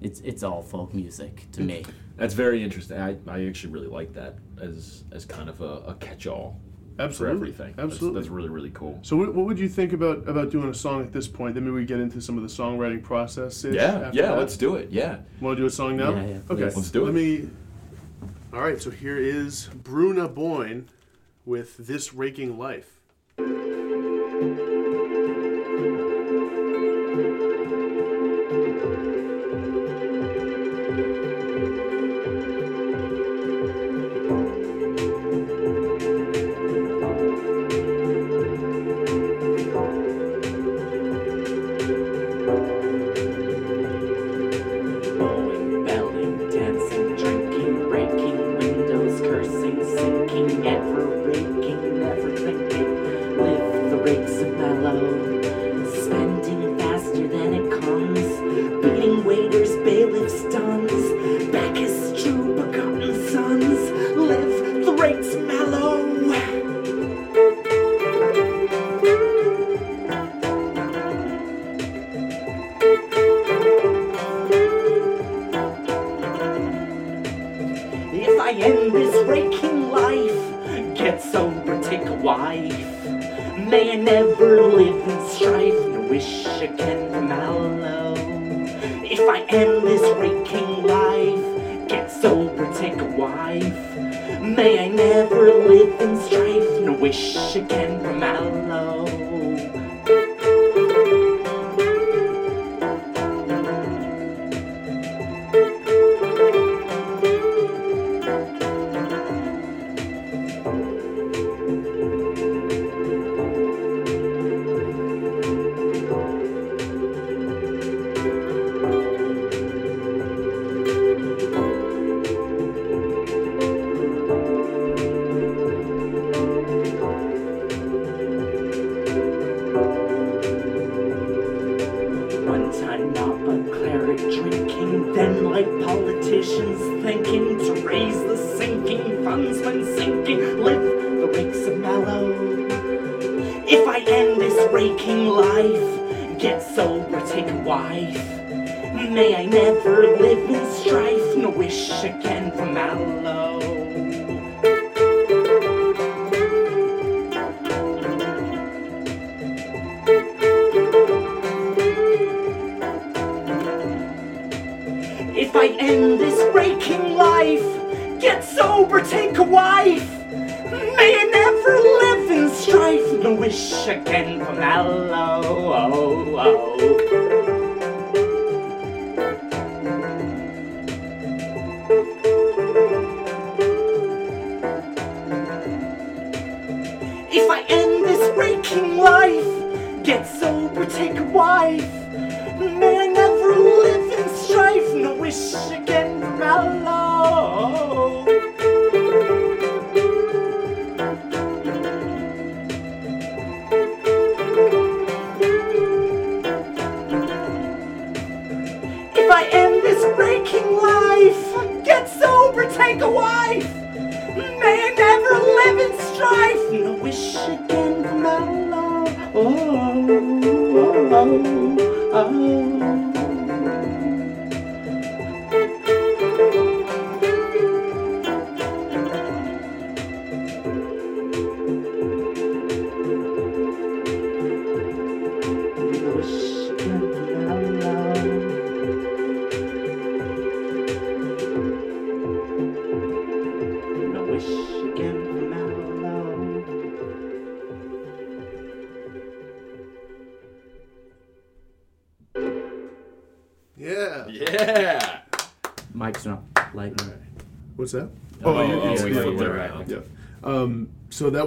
it's it's all folk music to me. That's very interesting. I, I actually really like that as as kind of a, a catch-all for Absolutely. everything. Absolutely. that's, really really cool. So, what, what would you think about about doing a song at this point? Then maybe we get into some of the songwriting process. Yeah, yeah. Let's do it. Yeah. Want to do a song now? Yeah, yeah, Okay, please. Let's do it. Let me. All right, so here is Brú na Bóinne with "This Raking Life."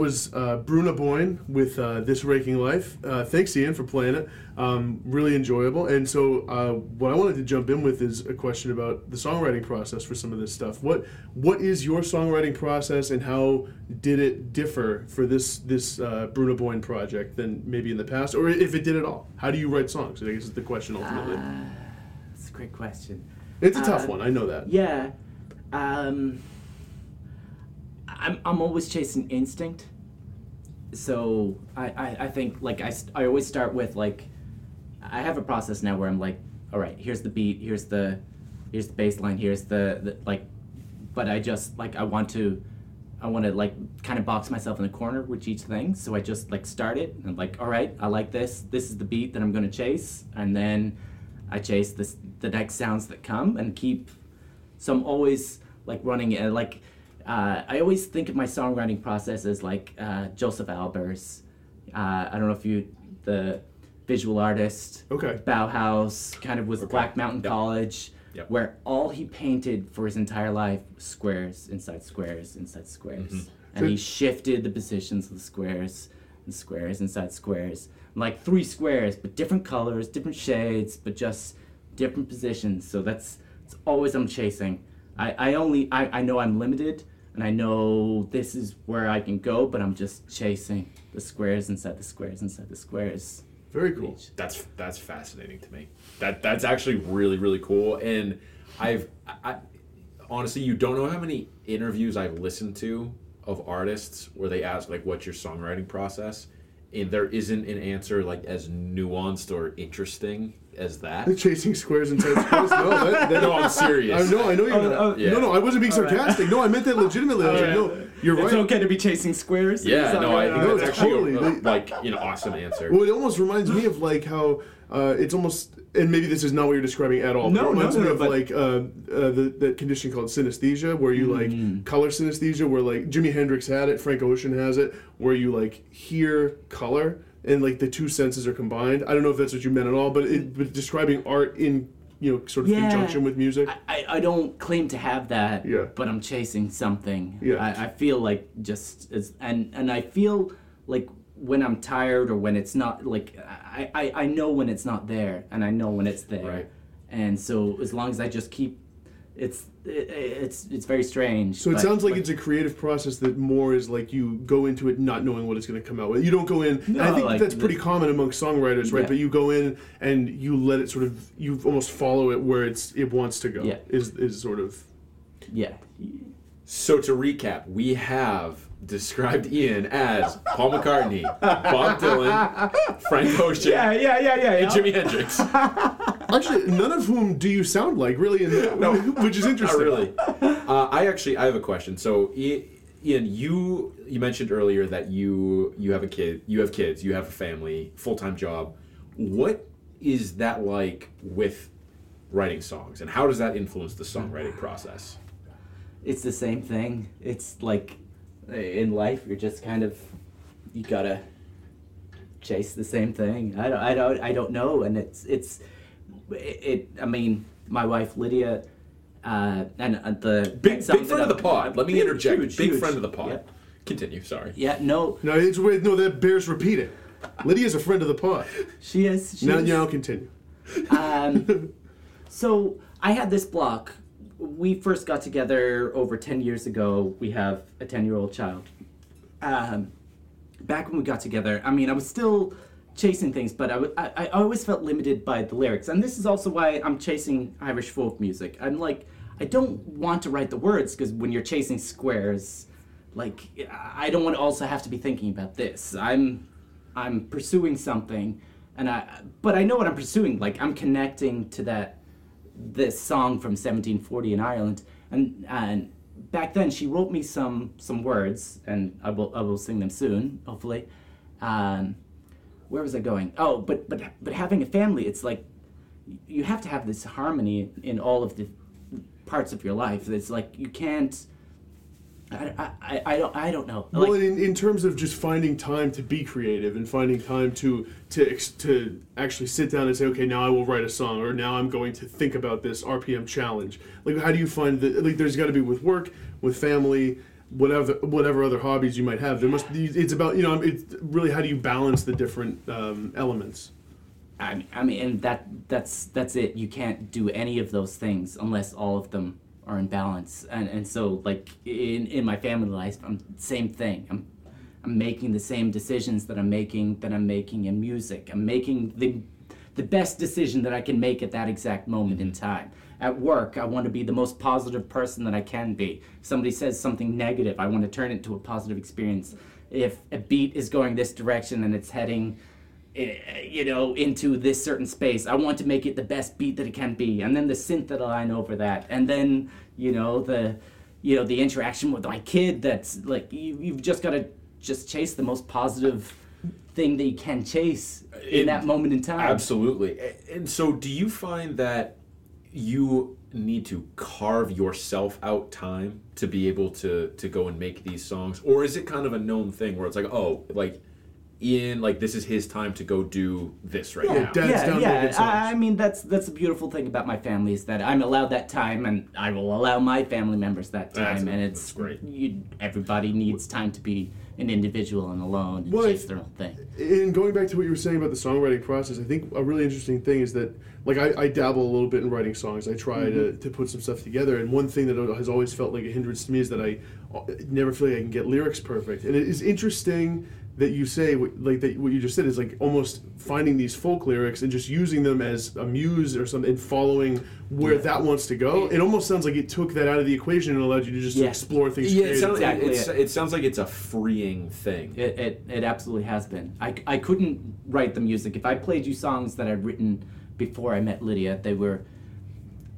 Was uh, Brú na Bóinne with uh, "This Raking Life." Uh, thanks, Ian, for playing it. Um, really enjoyable. And so, uh, what I wanted to jump in with is a question about the songwriting process for some of this stuff. What What is your songwriting process, and how did it differ for this this uh, Brú na Bóinne project than maybe in the past, or if it did at all? How do you write songs? I guess is the question ultimately. That's a great question. it's a tough uh, one. I know that. Yeah. Um, I'm, I'm always chasing instinct. So I, I, I think like I, I always start with like I have a process now where I'm like, all right, here's the beat, here's the here's the bass line, here's the, the like but I just like I want to I want to like kind of box myself in the corner with each thing. So I just like start it and like, all right, I like this. This is the beat that I'm gonna chase, and then I chase this the next sounds that come and keep. So I'm always like running and like. Uh, I always think of my songwriting process as like uh, Josef Albers. Uh, I don't know if you the visual artist. Okay. Bauhaus kind of was Black Mountain Yep. College, Yep. where all he painted for his entire life squares inside squares inside squares, Mm-hmm. and he shifted the positions of the squares and squares inside squares, like three squares, but different colors, different shades, but just different positions. So that's, that's always I'm chasing. I, I only I, I know I'm limited and I know this is where I can go, but I'm just chasing the squares inside the squares inside the squares. Very cool. Each. That's that's fascinating to me. That that's actually really really cool. And I've I, honestly, you don't know how many interviews I've listened to of artists where they ask like, "What's your songwriting process?" And there isn't an answer like as nuanced or interesting as that. Chasing squares inside squares. No, that, that, No, I'm serious. I know, I know you're Oh, not. oh, yeah. No, no, I wasn't being All right. sarcastic. No, I meant that legitimately. I was like, no, you're It's right. okay to be chasing squares. Yeah, no, I think No, that's it's actually totally- a, like an awesome answer. Well, it almost reminds me of like how uh, it's almost, and maybe this is not what you're describing at all. No, but it reminds no, me no, of but- like uh, uh, the that condition called synesthesia, where you Mm-hmm. like color synesthesia, where like Jimi Hendrix had it, Frank Ocean has it, where you like hear color and like the two senses are combined. I don't know if that's what you meant at all, but, it, but describing art in you know sort of Yeah. conjunction with music. I, I, I don't claim to have that, Yeah. but I'm chasing something. Yeah. I, I feel like just as and and I feel like when I'm tired or when it's not like I, I, I know when it's not there and I know when it's there. Right. And so as long as I just keep it's it, it's it's very strange. So it but- sounds like but- it's a creative process that more is like you go into it not knowing what it's going to come out with. You don't go in. and I think like that's the- pretty common among songwriters, right? Yeah. But you go in and you let it sort of you almost follow it where it's it wants to go. Yeah. Is is sort of yeah. So to recap, we have described Ian as Paul McCartney, Bob Dylan, Frank Ocean, yeah, yeah, yeah, yeah, and Jimi Hendrix. actually none of whom do you sound like really, in which is interesting. Not interesting. really. Uh, I actually I have a question. So Ian, you you mentioned earlier that you you have a kid, you have kids, you have a family, full time job. What is that like with writing songs, and how does that influence the songwriting process? it's the same thing. It's like in life, you're just kind of you gotta chase the same thing. I don't, I don't, I don't know, and it's it's it. I mean, my wife Lydia, uh, and uh, the Big big friend of the pod. Let me Huge, interject. huge, big huge. friend of the pod. Yep. Continue. Sorry. Yeah, no, No, it's wait, no that bears repeating. Lydia's a friend of the pod. she is. She Now, is. now continue. Um, so I had this block. We first got together over 10 years ago. We have a 10 year old child. Um, back when we got together, I mean, I was still chasing things, but I, w- I, I always felt limited by the lyrics. And this is also why I'm chasing Irish folk music. I'm like, I don't want to write the words because when you're chasing squares, like, I don't want to also have to be thinking about this. I'm I'm pursuing something, and I but I know what I'm pursuing. Like I'm connecting to that this song from 1740 in Ireland, and and back then she wrote me some some words, and I will I will sing them soon, hopefully. Um, where was I going? Oh, but but but having a family, it's like you have to have this harmony in all of the parts of your life. It's like you can't I, I, I don't I don't know. Well, Like, in, in terms of just finding time to be creative and finding time to to to actually sit down and say, okay, now I will write a song, or now I'm going to think about this RPM challenge. Like, how do you find that? Like, there's got to be with work, with family, whatever whatever other hobbies you might have. There must. Be, it's about you know. It's really how do you balance the different um, elements. I mean, I mean, and that that's that's it. You can't do any of those things unless all of them are in balance. And and so like in in my family life, I'm same thing. I'm I'm making the same decisions that I'm making that I'm making in music. I'm making the the best decision that I can make at that exact moment in time. At work, I want to be the most positive person that I can be. If somebody says something negative, I want to turn it into a positive experience. If a beat is going this direction and it's heading eh, you know, into this certain space. I want to make it the best beat that it can be, and then the synth that line over that, and then you know the, you know, the interaction with my kid. That's like you, you've just got to just chase the most positive thing that you can chase in It- that moment in time. Absolutely. And so, do you find that you need to carve yourself out time to be able to to go and make these songs, or is it kind of a known thing where it's like, oh, like Ian, like this is his time to go do this right Yeah, now? Dad's yeah, yeah. I, I mean, that's that's the beautiful thing about my family is that I'm allowed that time, and I will allow my family members that That's- time. and that's it's great. You, everybody needs time to be an individual and alone and Well, chase their own thing. And going back to what you were saying about the songwriting process, I think a really interesting thing is that, like, I, I dabble a little bit in writing songs. I try to, to put some stuff together, and one thing that has always felt like a hindrance to me is that I uh, never feel like I can get lyrics perfect. And it is interesting that you say, like, that what you just said is like almost finding these folk lyrics and just using them as a muse or something, and following where that wants to go. It almost sounds like it took that out of the equation and allowed you to just Yeah. explore things. Yeah, it sounds. Exactly it's, it. it sounds like it's a freeing thing. It, it, it absolutely has been. I, I couldn't write the music. If I played you songs that I'd written before I met Lydia, they were.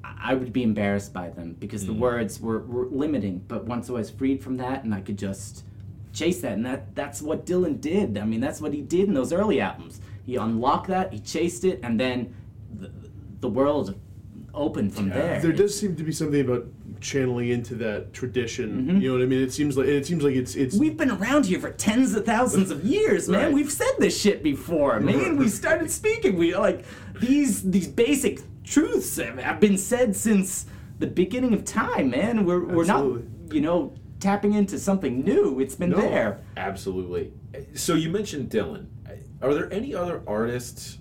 I I would be embarrassed by them because the mm. words were, were limiting. But once I was freed from that and I could just chase that, and that that's what Dylan did. I mean, that's what he did in those early albums. He unlocked that, he chased it, and then the, the world opened from there. there does seem to be something about channeling into that tradition. Mm-hmm. You know what I mean? It seems like it seems like it's it's We've been around here for tens of thousands of years, man. Right. We've said this shit before, man. We started speaking. We like these these basic truths have, have been said since the beginning of time, man. We're we're not, you know, tapping into something new. It's been No. there. Absolutely. So you mentioned Dylan. Are there any other artists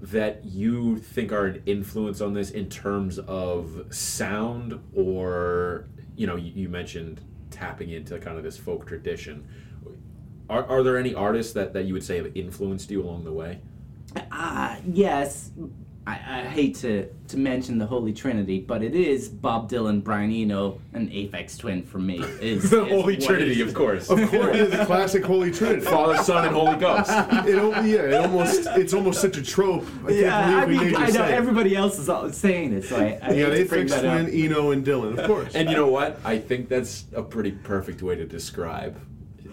that you think are an influence on this in terms of sound or you know you, mentioned tapping into kind of this folk tradition are, are there any artists that, that you would say have influenced you along the way Uh, yes. I, I hate to, to mention the Holy Trinity, but it is Bob Dylan, Brian Eno, and Aphex Twin for me. Is, the is holy trinity is- of course of course yeah, the classic Holy Trinity. father son and holy ghost It, yeah, it almost it's almost such a trope. I can't Yeah, I believe we mean, made you I know say everybody else is all saying it, so I, I You got hate to bring Aphex that up. Twin, Eno, and Dylan, of course. And you know what? I think that's a pretty perfect way to describe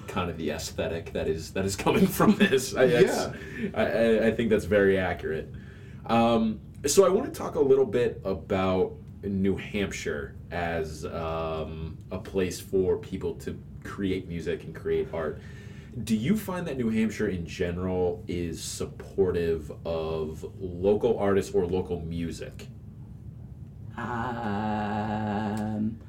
kind of the aesthetic that is that is coming from this. I, that's- I, I, I think that's very accurate. Um, so I want to talk a little bit about New Hampshire as um, a place for people to create music and create art. Do you find that New Hampshire in general is supportive of local artists or local music? Um,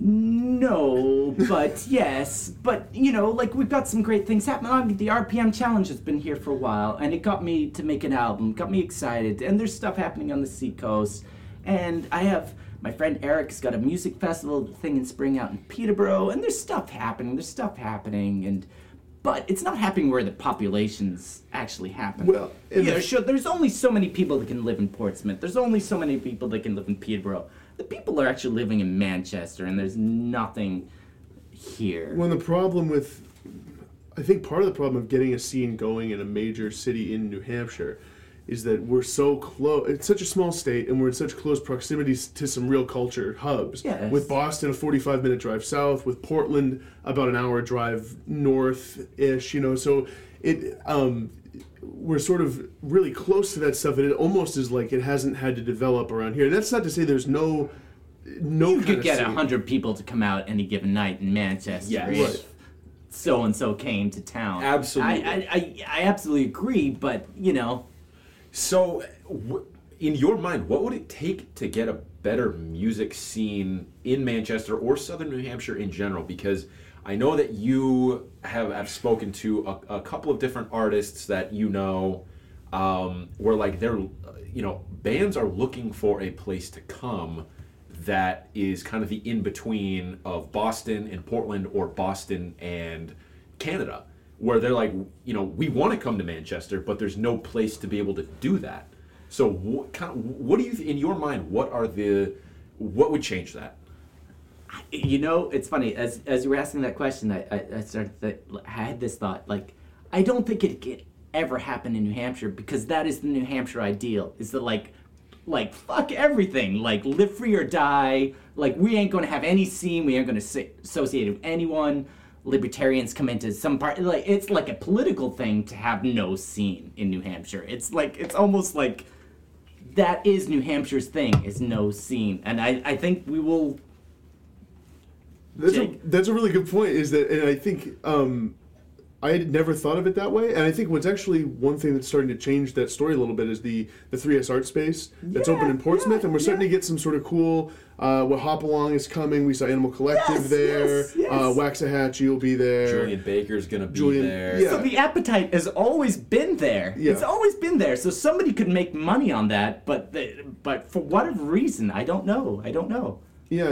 no, but yes, but you know, like we've got some great things happening. The RPM challenge has been here for a while, and it got me to make an album, got me excited. And there's stuff happening on the seacoast, and I have my friend Eric's got a music festival thing in spring out in Peterborough, and there's stuff happening. There's stuff happening, and but it's not happening where the populations actually happen. Well, yeah, sure. There's only so many people that can live in Portsmouth. There's only so many people that can live in Peterborough. The people are actually living in Manchester, and there's nothing here. When the problem with, I think part of the problem of getting a scene going in a major city in New Hampshire is that we're so close. It's such a small state, and we're in such close proximity to some real culture hubs. Yes. With Boston, a 45 minute drive south. With Portland, about an hour drive north ish. You know, so it. Um, we're sort of really close to that stuff, and it almost is like it hasn't had to develop around here. And that's not to say there's no no you could get a hundred people to come out any given night in Manchester. Yes. if Right. So and so came to town. Absolutely. I, I, I, I absolutely agree, but you know, So, in your mind, what would it take to get a better music scene in Manchester or Southern New Hampshire in general? Because I know that you have, have spoken to a, a couple of different artists that you know, um, where like they're, you know, bands are looking for a place to come that is kind of the in between of Boston and Portland or Boston and Canada, where they're like, you know, we want to come to Manchester, but there's no place to be able to do that. So, what kind of, what do you, in your mind, what are the, what would change that? You know, it's funny as as you were asking that question, I I, I started to, I had this thought like I don't think it could ever happen in New Hampshire because that is the New Hampshire ideal. Is that like like fuck everything, like live free or die. Like we ain't gonna have any scene. We aren't gonna si- associate with anyone. Libertarians come into some part. Like it's like a political thing to have no scene in New Hampshire. It's like it's almost like that is New Hampshire's thing is no scene, and I I think we will That's a, that's a really good point. Is that, and I think um, I had never thought of it that way. And I think what's actually one thing that's starting to change that story a little bit is the the 3S Art Space that's Yeah, open in Portsmouth, yeah, and we're starting yeah. to get some sort of cool. Uh, what Hop Along is coming. We saw Animal Collective Yes, there. yes, yes. Uh, Waxahatchee will be there. Julien Baker's gonna be Julian- there. yeah. So the appetite has always been there. Yeah. It's always been there. So somebody could make money on that, but the, but for whatever reason, I don't know. I don't know. Yeah,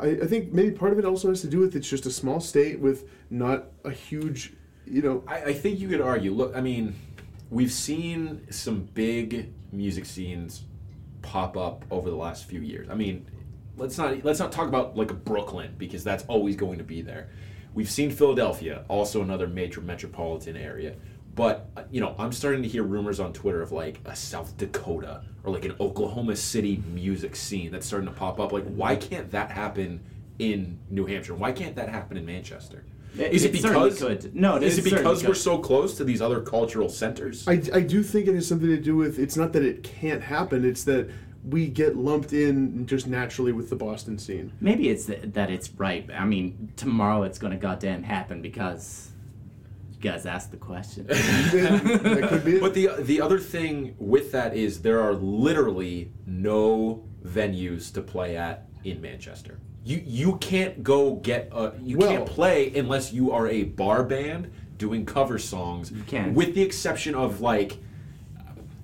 I, I think maybe part of it also has to do with it's just a small state with not a huge, you know. I, I think you could argue. Look, I mean, we've seen some big music scenes pop up over the last few years. I mean, let's not let's not talk about like Brooklyn because that's always going to be there. We've seen Philadelphia, also another major metropolitan area. But you know, I'm starting to hear rumors on Twitter of like a South Dakota or like an Oklahoma City music scene that's starting to pop up. Like, why can't that happen in New Hampshire? Why can't that happen in Manchester? It- Is it, it because could. No, it is it because we're could. so close to these other cultural centers? I, I do think it has something to do with it's not that it can't happen, it's that we get lumped in just naturally with the Boston scene. Maybe it's th- that it's right. I mean, tomorrow it's gonna goddamn happen because you guys asked the question. that could be. But the the other thing with that is there are literally no venues to play at in Manchester. You you can't go get a you Well- can't play unless you are a bar band doing cover songs. You can't. with the exception of like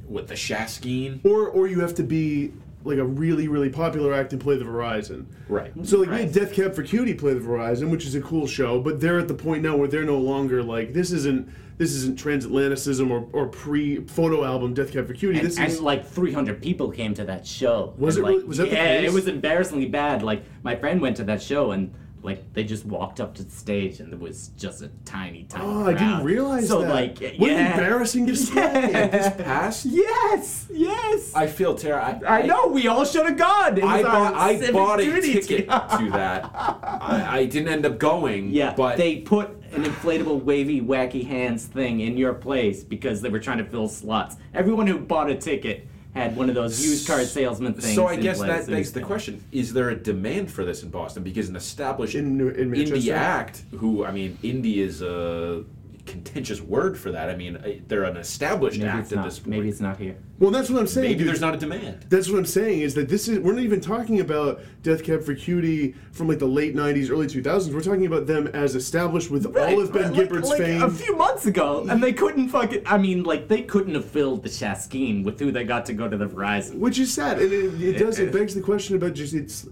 with the Shaskeen. or or you have to be like a really really popular act and play the Verizon. Right. So like we had Death Cab for Cutie play the Verizon, which is a cool show, but they're at the point now where they're no longer like this isn't this isn't transatlanticism or, or pre photo album Death Cab for Cutie. And, this and is like 300 people came to that show. Was And, it really- like, was that the yeah, case? it was embarrassingly bad. Like my friend went to that show and like they just walked up to the stage and there was just a tiny, tiny. Oh, I didn't crowd. realize so, that. like, What an yeah. embarrassing display. Yeah. Past Yes, yes. I, I feel terrible. I know we all should have gone. I bought, I bought a ticket to- to that. I, I didn't end up going. Yeah, but they put an inflatable, wavy, wacky hands thing in your place because they were trying to fill slots. Everyone who bought a ticket had one of those used car salesman things. So I in guess place. that begs the question: Is there a demand for this in Boston? Because an established In New- in indie act, who I mean, indie is a contentious word for that. I mean, they're an established Maybe act at not. this point. Maybe it's not here. well, that's what I'm saying. Maybe dude. there's not a demand. That's what I'm saying is that this is we're not even talking about Death Cab for Cutie from like the late '90s, early 2000s. We're talking about them as established with all of Ben like, Gibbard's like fame. a few months ago, and they couldn't fucking. I mean, like they couldn't have filled the Shaskeen with who they got to go to the Verizon. which is sad, and it, it does. It begs the question about just it's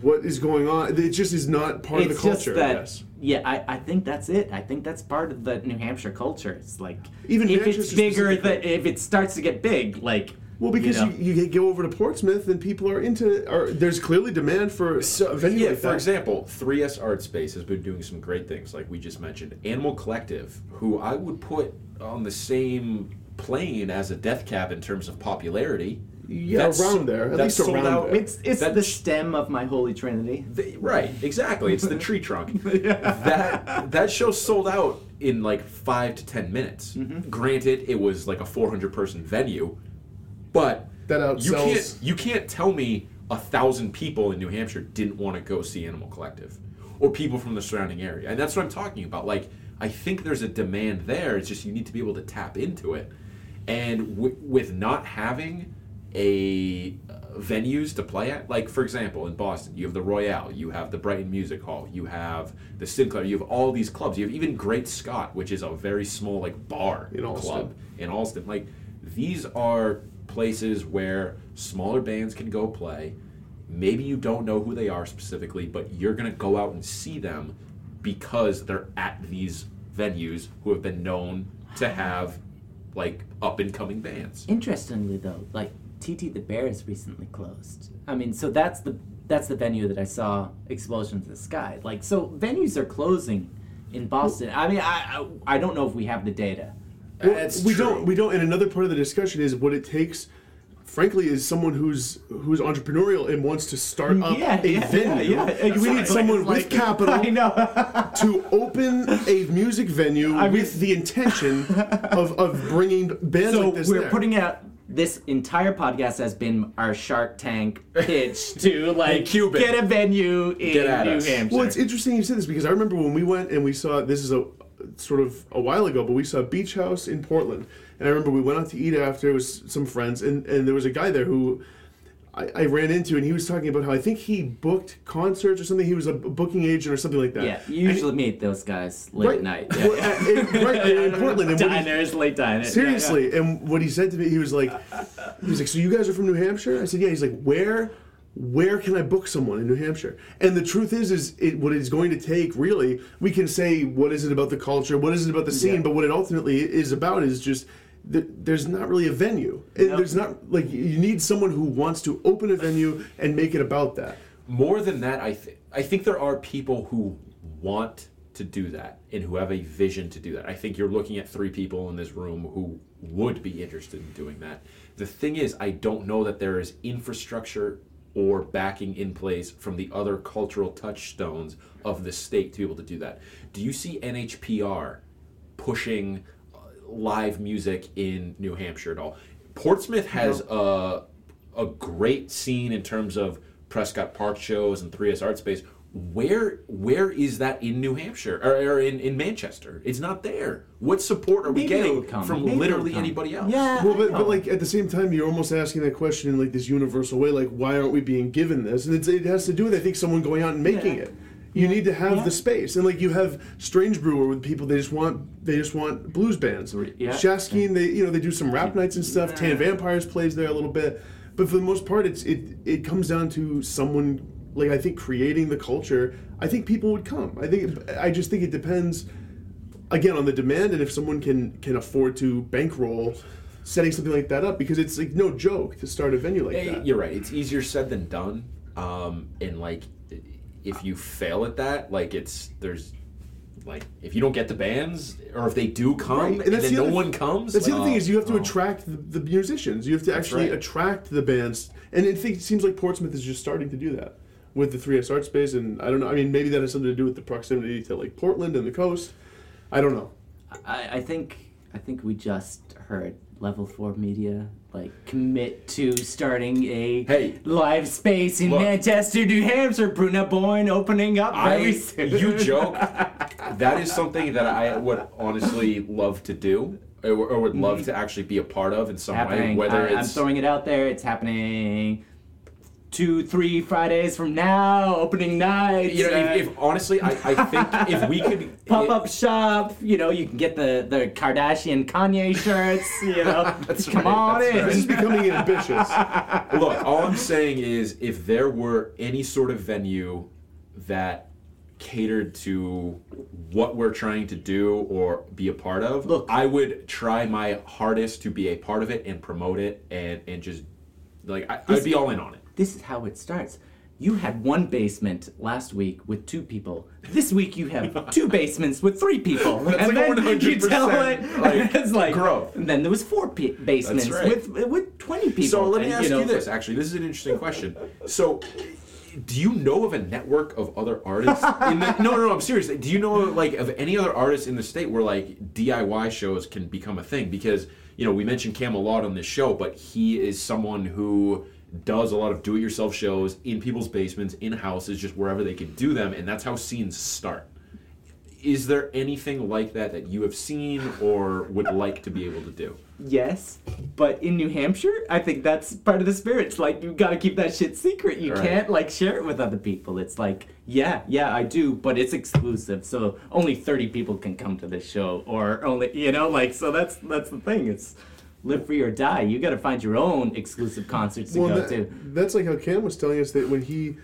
what is going on. It just is not part it's of the culture. just that. I guess. Yeah, I, I think that's it. I think that's part of the New Hampshire culture. It's like Even if it's bigger, specifically. that if it starts to get big, like Well, because you, you, know, you, go over to Portsmouth and people are into. Are, there's clearly demand for So, venue yeah, like for that. example, 3S Art Space has been doing some great things, like we just mentioned. Animal Collective, who I would put on the same plane as a Death Cab in terms of popularity. Yeah, That's- around there. At that's least sold around out- there. it's it's that- the stem of my holy trinity. The- right, exactly. It's the tree trunk. That that show sold out in like five to ten minutes. Mm-hmm. Granted, it was like a 400 person venue, but That you can't you can't tell me a thousand people in New Hampshire didn't want to go see Animal Collective, or people from the surrounding area, and that's what I'm talking about. Like, I think there's a demand there. It's just you need to be able to tap into it, and w- with not having a uh, venues to play at, like for example, in Boston, you have the Royale, you have the Brighton Music Hall, you have the Sinclair, you have all these clubs. You have even Great Scott, which is a very small like bar In Allston. club in Allston. Like these are places where smaller bands can go play. Maybe you don't know who they are specifically, but you're gonna go out and see them because they're at these venues who have been known to have like up and coming bands. Interestingly, though, like TT the Bears recently closed. I mean, so that's the that's the venue that I saw Explosion to the Sky. Like, so venues are closing in Boston. I mean, I I, I don't know if we have the data. Well, That's we true. don't. We don't. And another part of the discussion is what it takes. Frankly, is someone who's who's entrepreneurial and wants to start up Yeah, a yeah, venue. yeah, yeah, we need someone Like- with capital I know. to open a music venue I mean- with the intention of, of bringing bands so like this we're there. putting out this entire podcast has been our Shark Tank pitch to like Cuban. get a venue in Get at New us. Hampshire. Well, it's interesting you said this because I remember when we went and we saw this is a sort of a while ago, but we saw Beach House in Portland, and I remember we went out to eat after with some friends, and and there was a guy there who. I, I ran into and he was talking about how I think he booked concerts or something. He was a booking agent or something like that. yeah, you usually meet those guys late Right. at night. Yeah, Well, yeah. uh, in- right, in Portland. And what he- late diners. yeah, Seriously, and what he said to me, he was like, he was like, "So you guys are from New Hampshire?" I said, "Yeah." He's like, "Where, where can I book someone in New Hampshire?" And the truth is, is it what it's going to take. Really, we can say what is it about the culture, what is it about the scene, Yeah. but what it ultimately is about is just. Th- There's not really a venue. And There's not like you need someone who wants to open a venue and make it about that. More than that, I think I think there are people who want to do that and who have a vision to do that. I think you're looking at three people in this room who would be interested in doing that. The thing is, I don't know that there is infrastructure or backing in place from the other cultural touchstones of the state to be able to do that. Do you see NHPR pushing live music in New Hampshire at all? Portsmouth has a a great scene in terms of Prescott Park shows and 3S Art Space. Where where is that in New Hampshire or, or in, in Manchester? It's not there. What support are we Maybe getting from Maybe literally anybody else? Yeah. Well, but, but like at the same time, you're almost asking that question in like this universal way, like why aren't we being given this? And it's, it has to do with I think someone going out and making Yeah. it. You need to have Yeah. the space, and like you have Strange Brewer with people they just want they just want blues bands. Yeah. Shaskeen, they you know they do some rap nights and stuff. Tan Vampires plays there a little bit, but for the most part, it's it it comes down to someone like I think creating the culture. I think people would come. I think I just think it depends again on the demand and if someone can can afford to bankroll setting something like that up because it's like no joke to start a venue like that. You're right. It's easier said than done. Um, and like, if you fail at that, like it's there's like if you don't get the bands or if they do come Right, and, that's then the no other- one comes. That's the like, other thing is you have to oh. attract the, the musicians. You have to actually right. attract the bands, and I think it seems like Portsmouth is just starting to do that with the 3S Art Space. And I don't know. I mean, maybe that has something to do with the proximity to like Portland and the coast. I don't know. I, I think I think we just heard Level Four Media like commit to starting a Hey. live space in Look. Manchester, New Hampshire. Brú na Bóinne opening up very I, soon. you joke. that is something that I would honestly love to do, or, or would love mm-hmm. to actually be a part of in some way. happening. Whether I, I'm throwing it out there. It's happening two, three Fridays from now. Opening night. you know, uh, if, if honestly, I, I think if we could Pop up shop, you know, you can get the, the Kardashian Kanye shirts, you know. That's Come right, on that's in. This is becoming ambitious. Look, all I'm saying is if there were any sort of venue that catered to what we're trying to do or be a part of, Look. I would try my hardest to be a part of it and promote it and, and just like I, I'd be all in on it. This is how it starts. You had one basement last week with two people. This week you have two basements with three people. That's and like then you 100% tell it like it's like growth. And then there was four pe- basements right. with uh, with twenty people. So let me and, ask you, know, this. Actually, this is an interesting question. So, do you know of a network of other artists? In the, no, no, no. I'm serious. Do you know like of any other artists in the state where like DIY shows can become a thing? Because you know we mentioned Cam a lot on this show, but he is someone who does a lot of do-it-yourself shows in people's basements, in houses, just wherever they can do them, and that's how scenes start. Is there anything like that that you have seen or would like to be able to do? Yes, but in New Hampshire, I think that's part of the spirit. It's like you gotta keep that shit secret. You Right. can't like share it with other people. It's like, yeah, yeah, I do, but it's exclusive, so only thirty people can come to this show, or only you know, like so. That's that's the thing. It's live free or die. You gotta find your own exclusive concerts to Well, go that- to. that's like how Cam was telling us that when he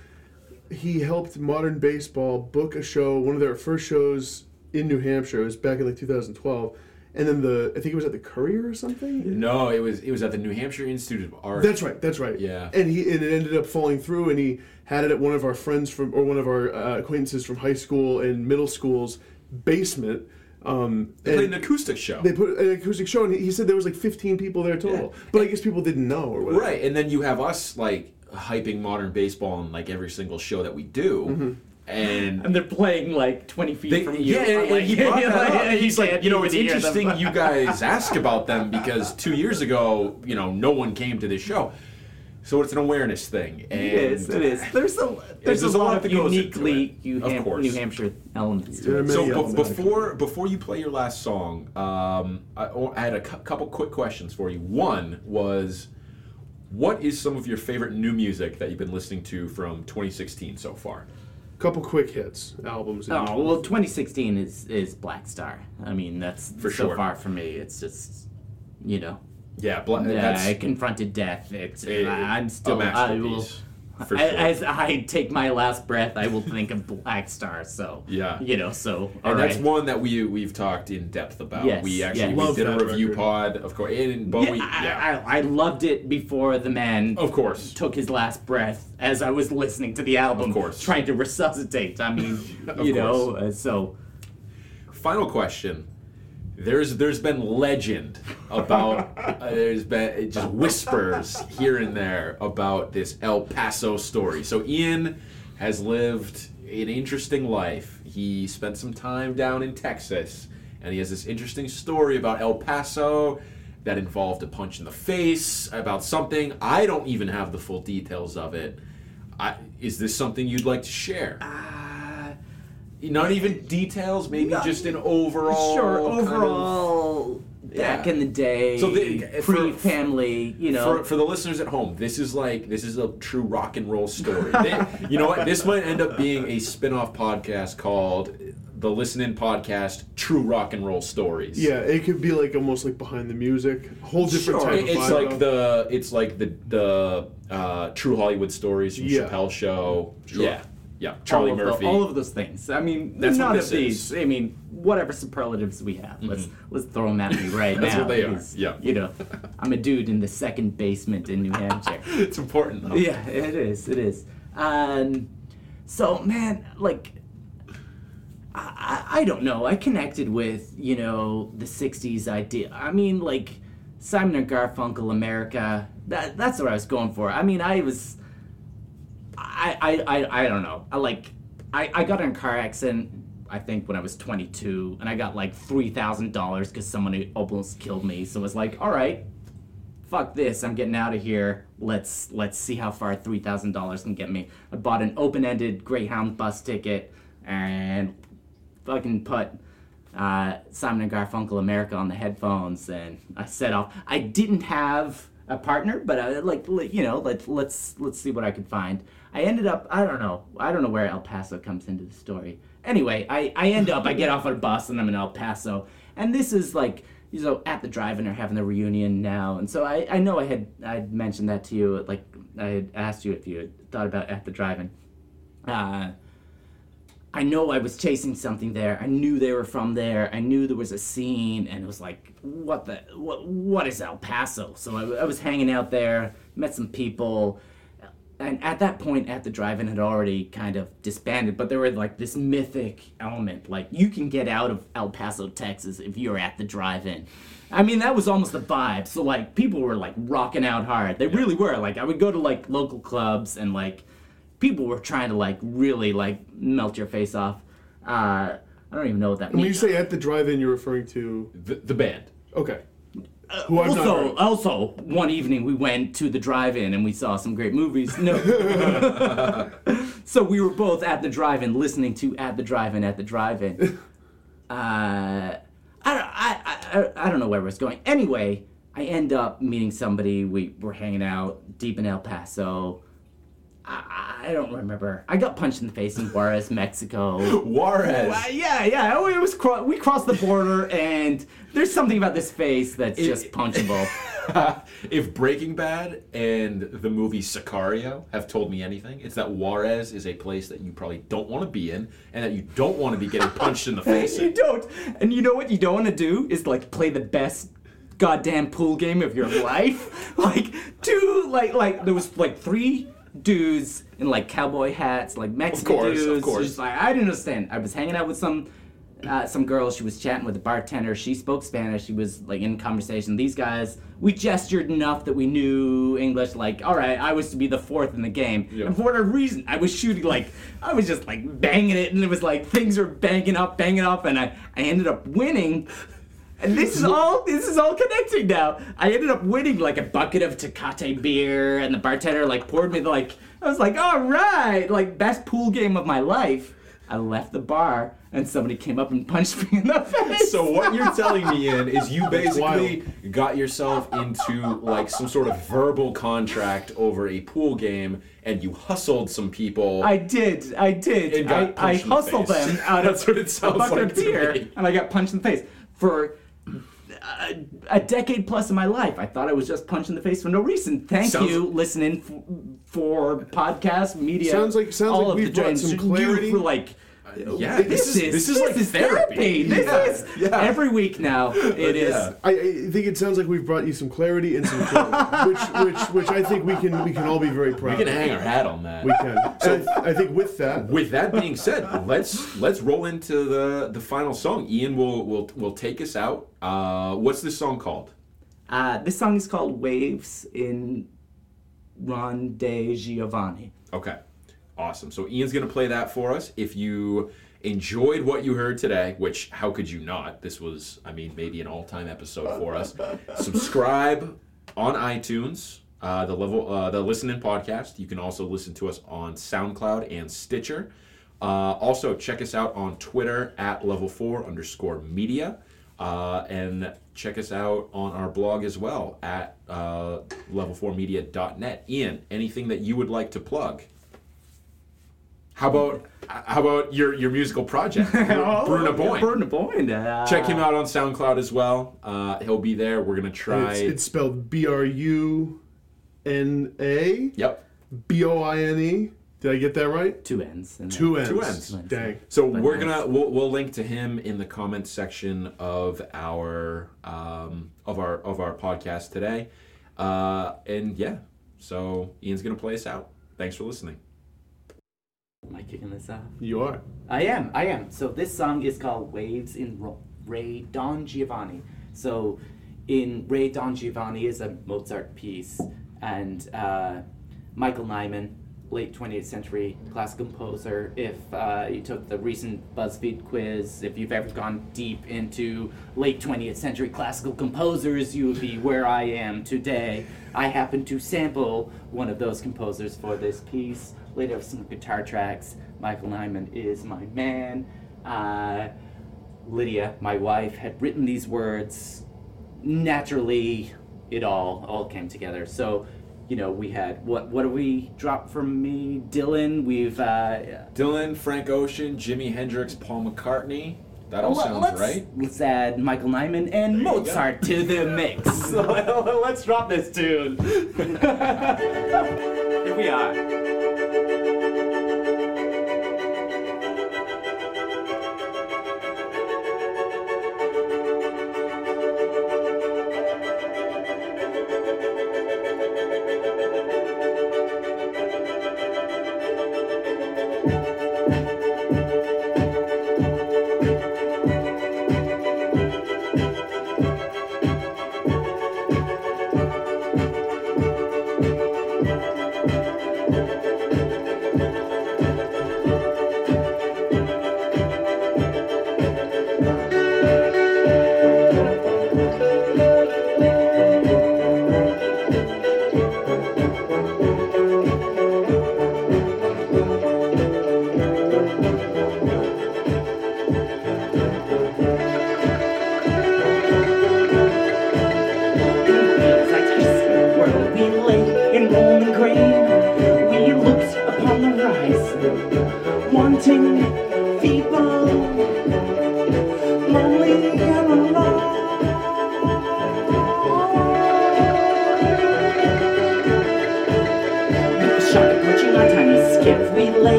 he helped Modern Baseball book a show, one of their first shows in New Hampshire. It was back in like 2012, and then the I think it was at the Courier or something. No, it was it was at the New Hampshire Institute of Art. That's right. That's right. Yeah. And he and it ended up falling through, and he had it at one of our friends from or one of our uh, acquaintances from high school and middle school's basement. Um, they played an acoustic show. they put an acoustic show, and he he said there was like 15 people there total. Yeah. But I guess people didn't know or whatever. Right, and then you have us like hyping modern baseball in like every single show that we do, Mm-hmm. and And they're playing like twenty feet They, from you. yeah, and, like, and he brought that up. you He's like, you know, it's interesting you guys ask about them because two years ago, you know, no one came to this show, so it's an awareness thing. And It is. It is. There's a there's, there's a a lot lot of that goes into uniquely it. New, Of Ham- New Hampshire elements to it. So elements. be- before before you play your last song, um, I, I had a cou- couple quick questions for you. One was, what is some of your favorite new music that you've been listening to from 2016 so far? couple quick hits albums. Oh each Oh one. well, 2016 is is Black Star. I mean, that's For so sure. far for me. It's just, you know, Yeah, Bla- yeah, that's I confronted death. It's a, I'm still a I will. for I- sure. As I take my last breath, I will think of Black Star. So Yeah. you know, so all and that's one that we we've talked in depth about. Yes, we actually yes. we did a review record. pod, of course. And, but yeah, we, I, yeah, I, I loved it before the man of course. took his last breath as I was listening to the album, Of course. trying to resuscitate. I mean, Of you know, uh, so Final question. There's there's been legend about uh, there's been just whispers here and there about this El Paso story. So Ian has lived an interesting life. He spent some time down in Texas, and he has this interesting story about El Paso that involved a punch in the face about something. I don't even have the full details of it. I, is this something you'd like to share? uh, Not even details, maybe No. just an overall. sure. kind of- Overall, back Yeah. in the day, So the- for- pre-family, you know, for, for the listeners at home, this is like this is a true rock and roll story. They- you know what? This might end up being a spin-off podcast called the Listen In Podcast True Rock and Roll Stories. Yeah, it could be like almost like behind the music, whole different Sure. type of It's like though. the it's like the the uh, True Hollywood Stories from Yeah. Chappelle Show. Sure. Yeah, yeah. Charlie all Murphy. the, all of those things. I mean, That's none of these. is. I mean, whatever superlatives we have, let's let's throw them at me right That's now. what they are, yeah. You know, I'm a dude in the second basement in New Hampshire. it's important though. Yeah, it is. It is. Um, so man, like, I, I I don't know. I connected with you know the '60s idea. I mean, like Simon and Garfunkel, America. That that's what I was going for. I mean, I was. I I I, I don't know. I like. I I got in a car accident. I think when I was 22, and I got like three thousand dollars because someone almost killed me. So it was like, all right, fuck this i'm getting out of here let's let's see how far $3000 can get me i bought an open-ended greyhound bus ticket and fucking put uh, simon and garfunkel america on the headphones and i set off i didn't have a partner but I, like you know let, let's let's see what i could find i ended up i don't know i don't know where el paso comes into the story anyway i, I end up i get off a bus and i'm in el paso and this is like you know, at the drive-in are having the reunion now, and so I, I know I had I mentioned that to you, like I had asked you if you had thought about at the drive-in. Uh, I know I was chasing something there. I knew they were from there. I knew there was a scene, and it was like, what the what what is El Paso? So I, I was hanging out there, met some people, and at that point at the drive-in had already kind of disbanded but there was like this mythic element like you can get out of el paso texas if you're at the drive-in. I mean that was almost the vibe so like people were like rocking out hard. They really were. Like i would go to like local clubs and like people were trying to like really like melt your face off. Uh i don't even know what that When you say at the drive-in, you're referring to The, the band. okay. Who I've not also, also, one evening we went to the drive-in and we saw some great movies. No. so we were both at the drive-in, listening to "At the Drive-In," at the drive-in. Uh, I, don't- I, I, I don't know where it's going. Anyway, I end up meeting somebody. We were hanging out deep in El Paso. I, I don't remember. I got punched in the face in Juarez, Mexico. Juarez. Yeah, yeah. oh, It was cro- we crossed the border, and there's something about this face that's It- just punchable. if Breaking Bad and the movie Sicario have told me anything, it's that Juarez is a place that you probably don't want to be in, and that you don't want to be getting punched in the face. you in. don't, and you know what you don't want to do is like play the best goddamn pool game of your life. like two, like like there was like three dudes in like cowboy hats, like Mexican course, of dudes. course. Just like I didn't understand. I was hanging out with some. Uh, some girl, she was chatting with the bartender. She spoke Spanish. She was like in conversation. These guys, we gestured enough that we knew English. Like, all right, I was to be the fourth in the game, Yeah. and for whatever reason, I was shooting like I was just like banging it, and it was like things were banging up, banging up, and I, I ended up winning. And this is all this is all connecting now. I ended up winning like a bucket of Tecate beer, and the bartender like poured me the, like I was like, all right, like best pool game of my life. I left the bar, and somebody came up and punched me in the face. So what you're telling me in is you basically got yourself into like some sort of verbal contract over a pool game, and you hustled some people. I did, I did. I, I the hustled face. them out That's of what it sounds a bucket like of beer, and I got punched in the face for a, a decade plus of my life. I thought I was just punched in the face for no reason. Thank Sounds- you, listening f- for podcast media. Sounds like- sounds all like of we've the brought some You clarity. for like. Yeah, this, is this is like therapy. This Yeah, is yeah. every week now. It is. Yeah. I, I think it sounds like we've brought you some clarity and some clarity, which, which, which I think we can we can all be very proud. We can of. hang our hat on that. We can. So I, I think with that, With that being said, let's let's roll into the the final song. Ian will will will take us out. Uh, what's this song called? Uh, this song is called "Waves" in Re Don Giovanni. Okay. Awesome. So Ian's going to play that for us. If you enjoyed what you heard today, which how could you not? This was, I mean, maybe an all-time episode for us. Subscribe on iTunes, uh, the level, uh, the Listen In podcast. You can also listen to us on SoundCloud and Stitcher. Uh, also, check us out on Twitter at level four underscore media. Uh, and check us out on our blog as well at uh, level4media.net. Ian, anything that you would like to plug? How about how about your your musical project, Brú na Bóinne? Bruno Boyne. Uh, Check him out on SoundCloud as well. Uh, he'll be there. We're gonna try. it's, it's spelled B R U N A yep. B O I N E. Did I get that right? Two ends. and Two then- N's. Two N's. Dang. So But we're nice. gonna we'll, we'll link to him in the comments section of our um, of our of our podcast today, uh, and yeah. So Ian's gonna play us out. Thanks for listening. Am I kicking this off? You are. I am. I am. So this song is called "Waves in Ro- Re Don Giovanni." So, in Re Don Giovanni is a Mozart piece, and uh, Michael Nyman, late 20th century classical composer. If uh, you took the recent BuzzFeed quiz, if you've ever gone deep into late 20th century classical composers, you would be where I am today. I happen to sample one of those composers for this piece. Later, some guitar tracks. Michael Nyman is my man. Uh, Lydia, my wife, had written these words. Naturally, it all all came together. So, you know, we had what what do we drop from me? Dylan. We've uh, Dylan, Frank Ocean, Jimi Hendrix, Paul McCartney. That all let- sounds let's, right. Let's add Michael Nyman and go. Mozart to the mix. let's drop this tune. Here we are.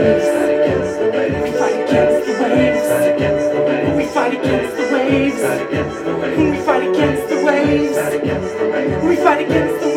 waves. We fight against the waves. We fight against the waves. We fight against the waves. We fight against the waves.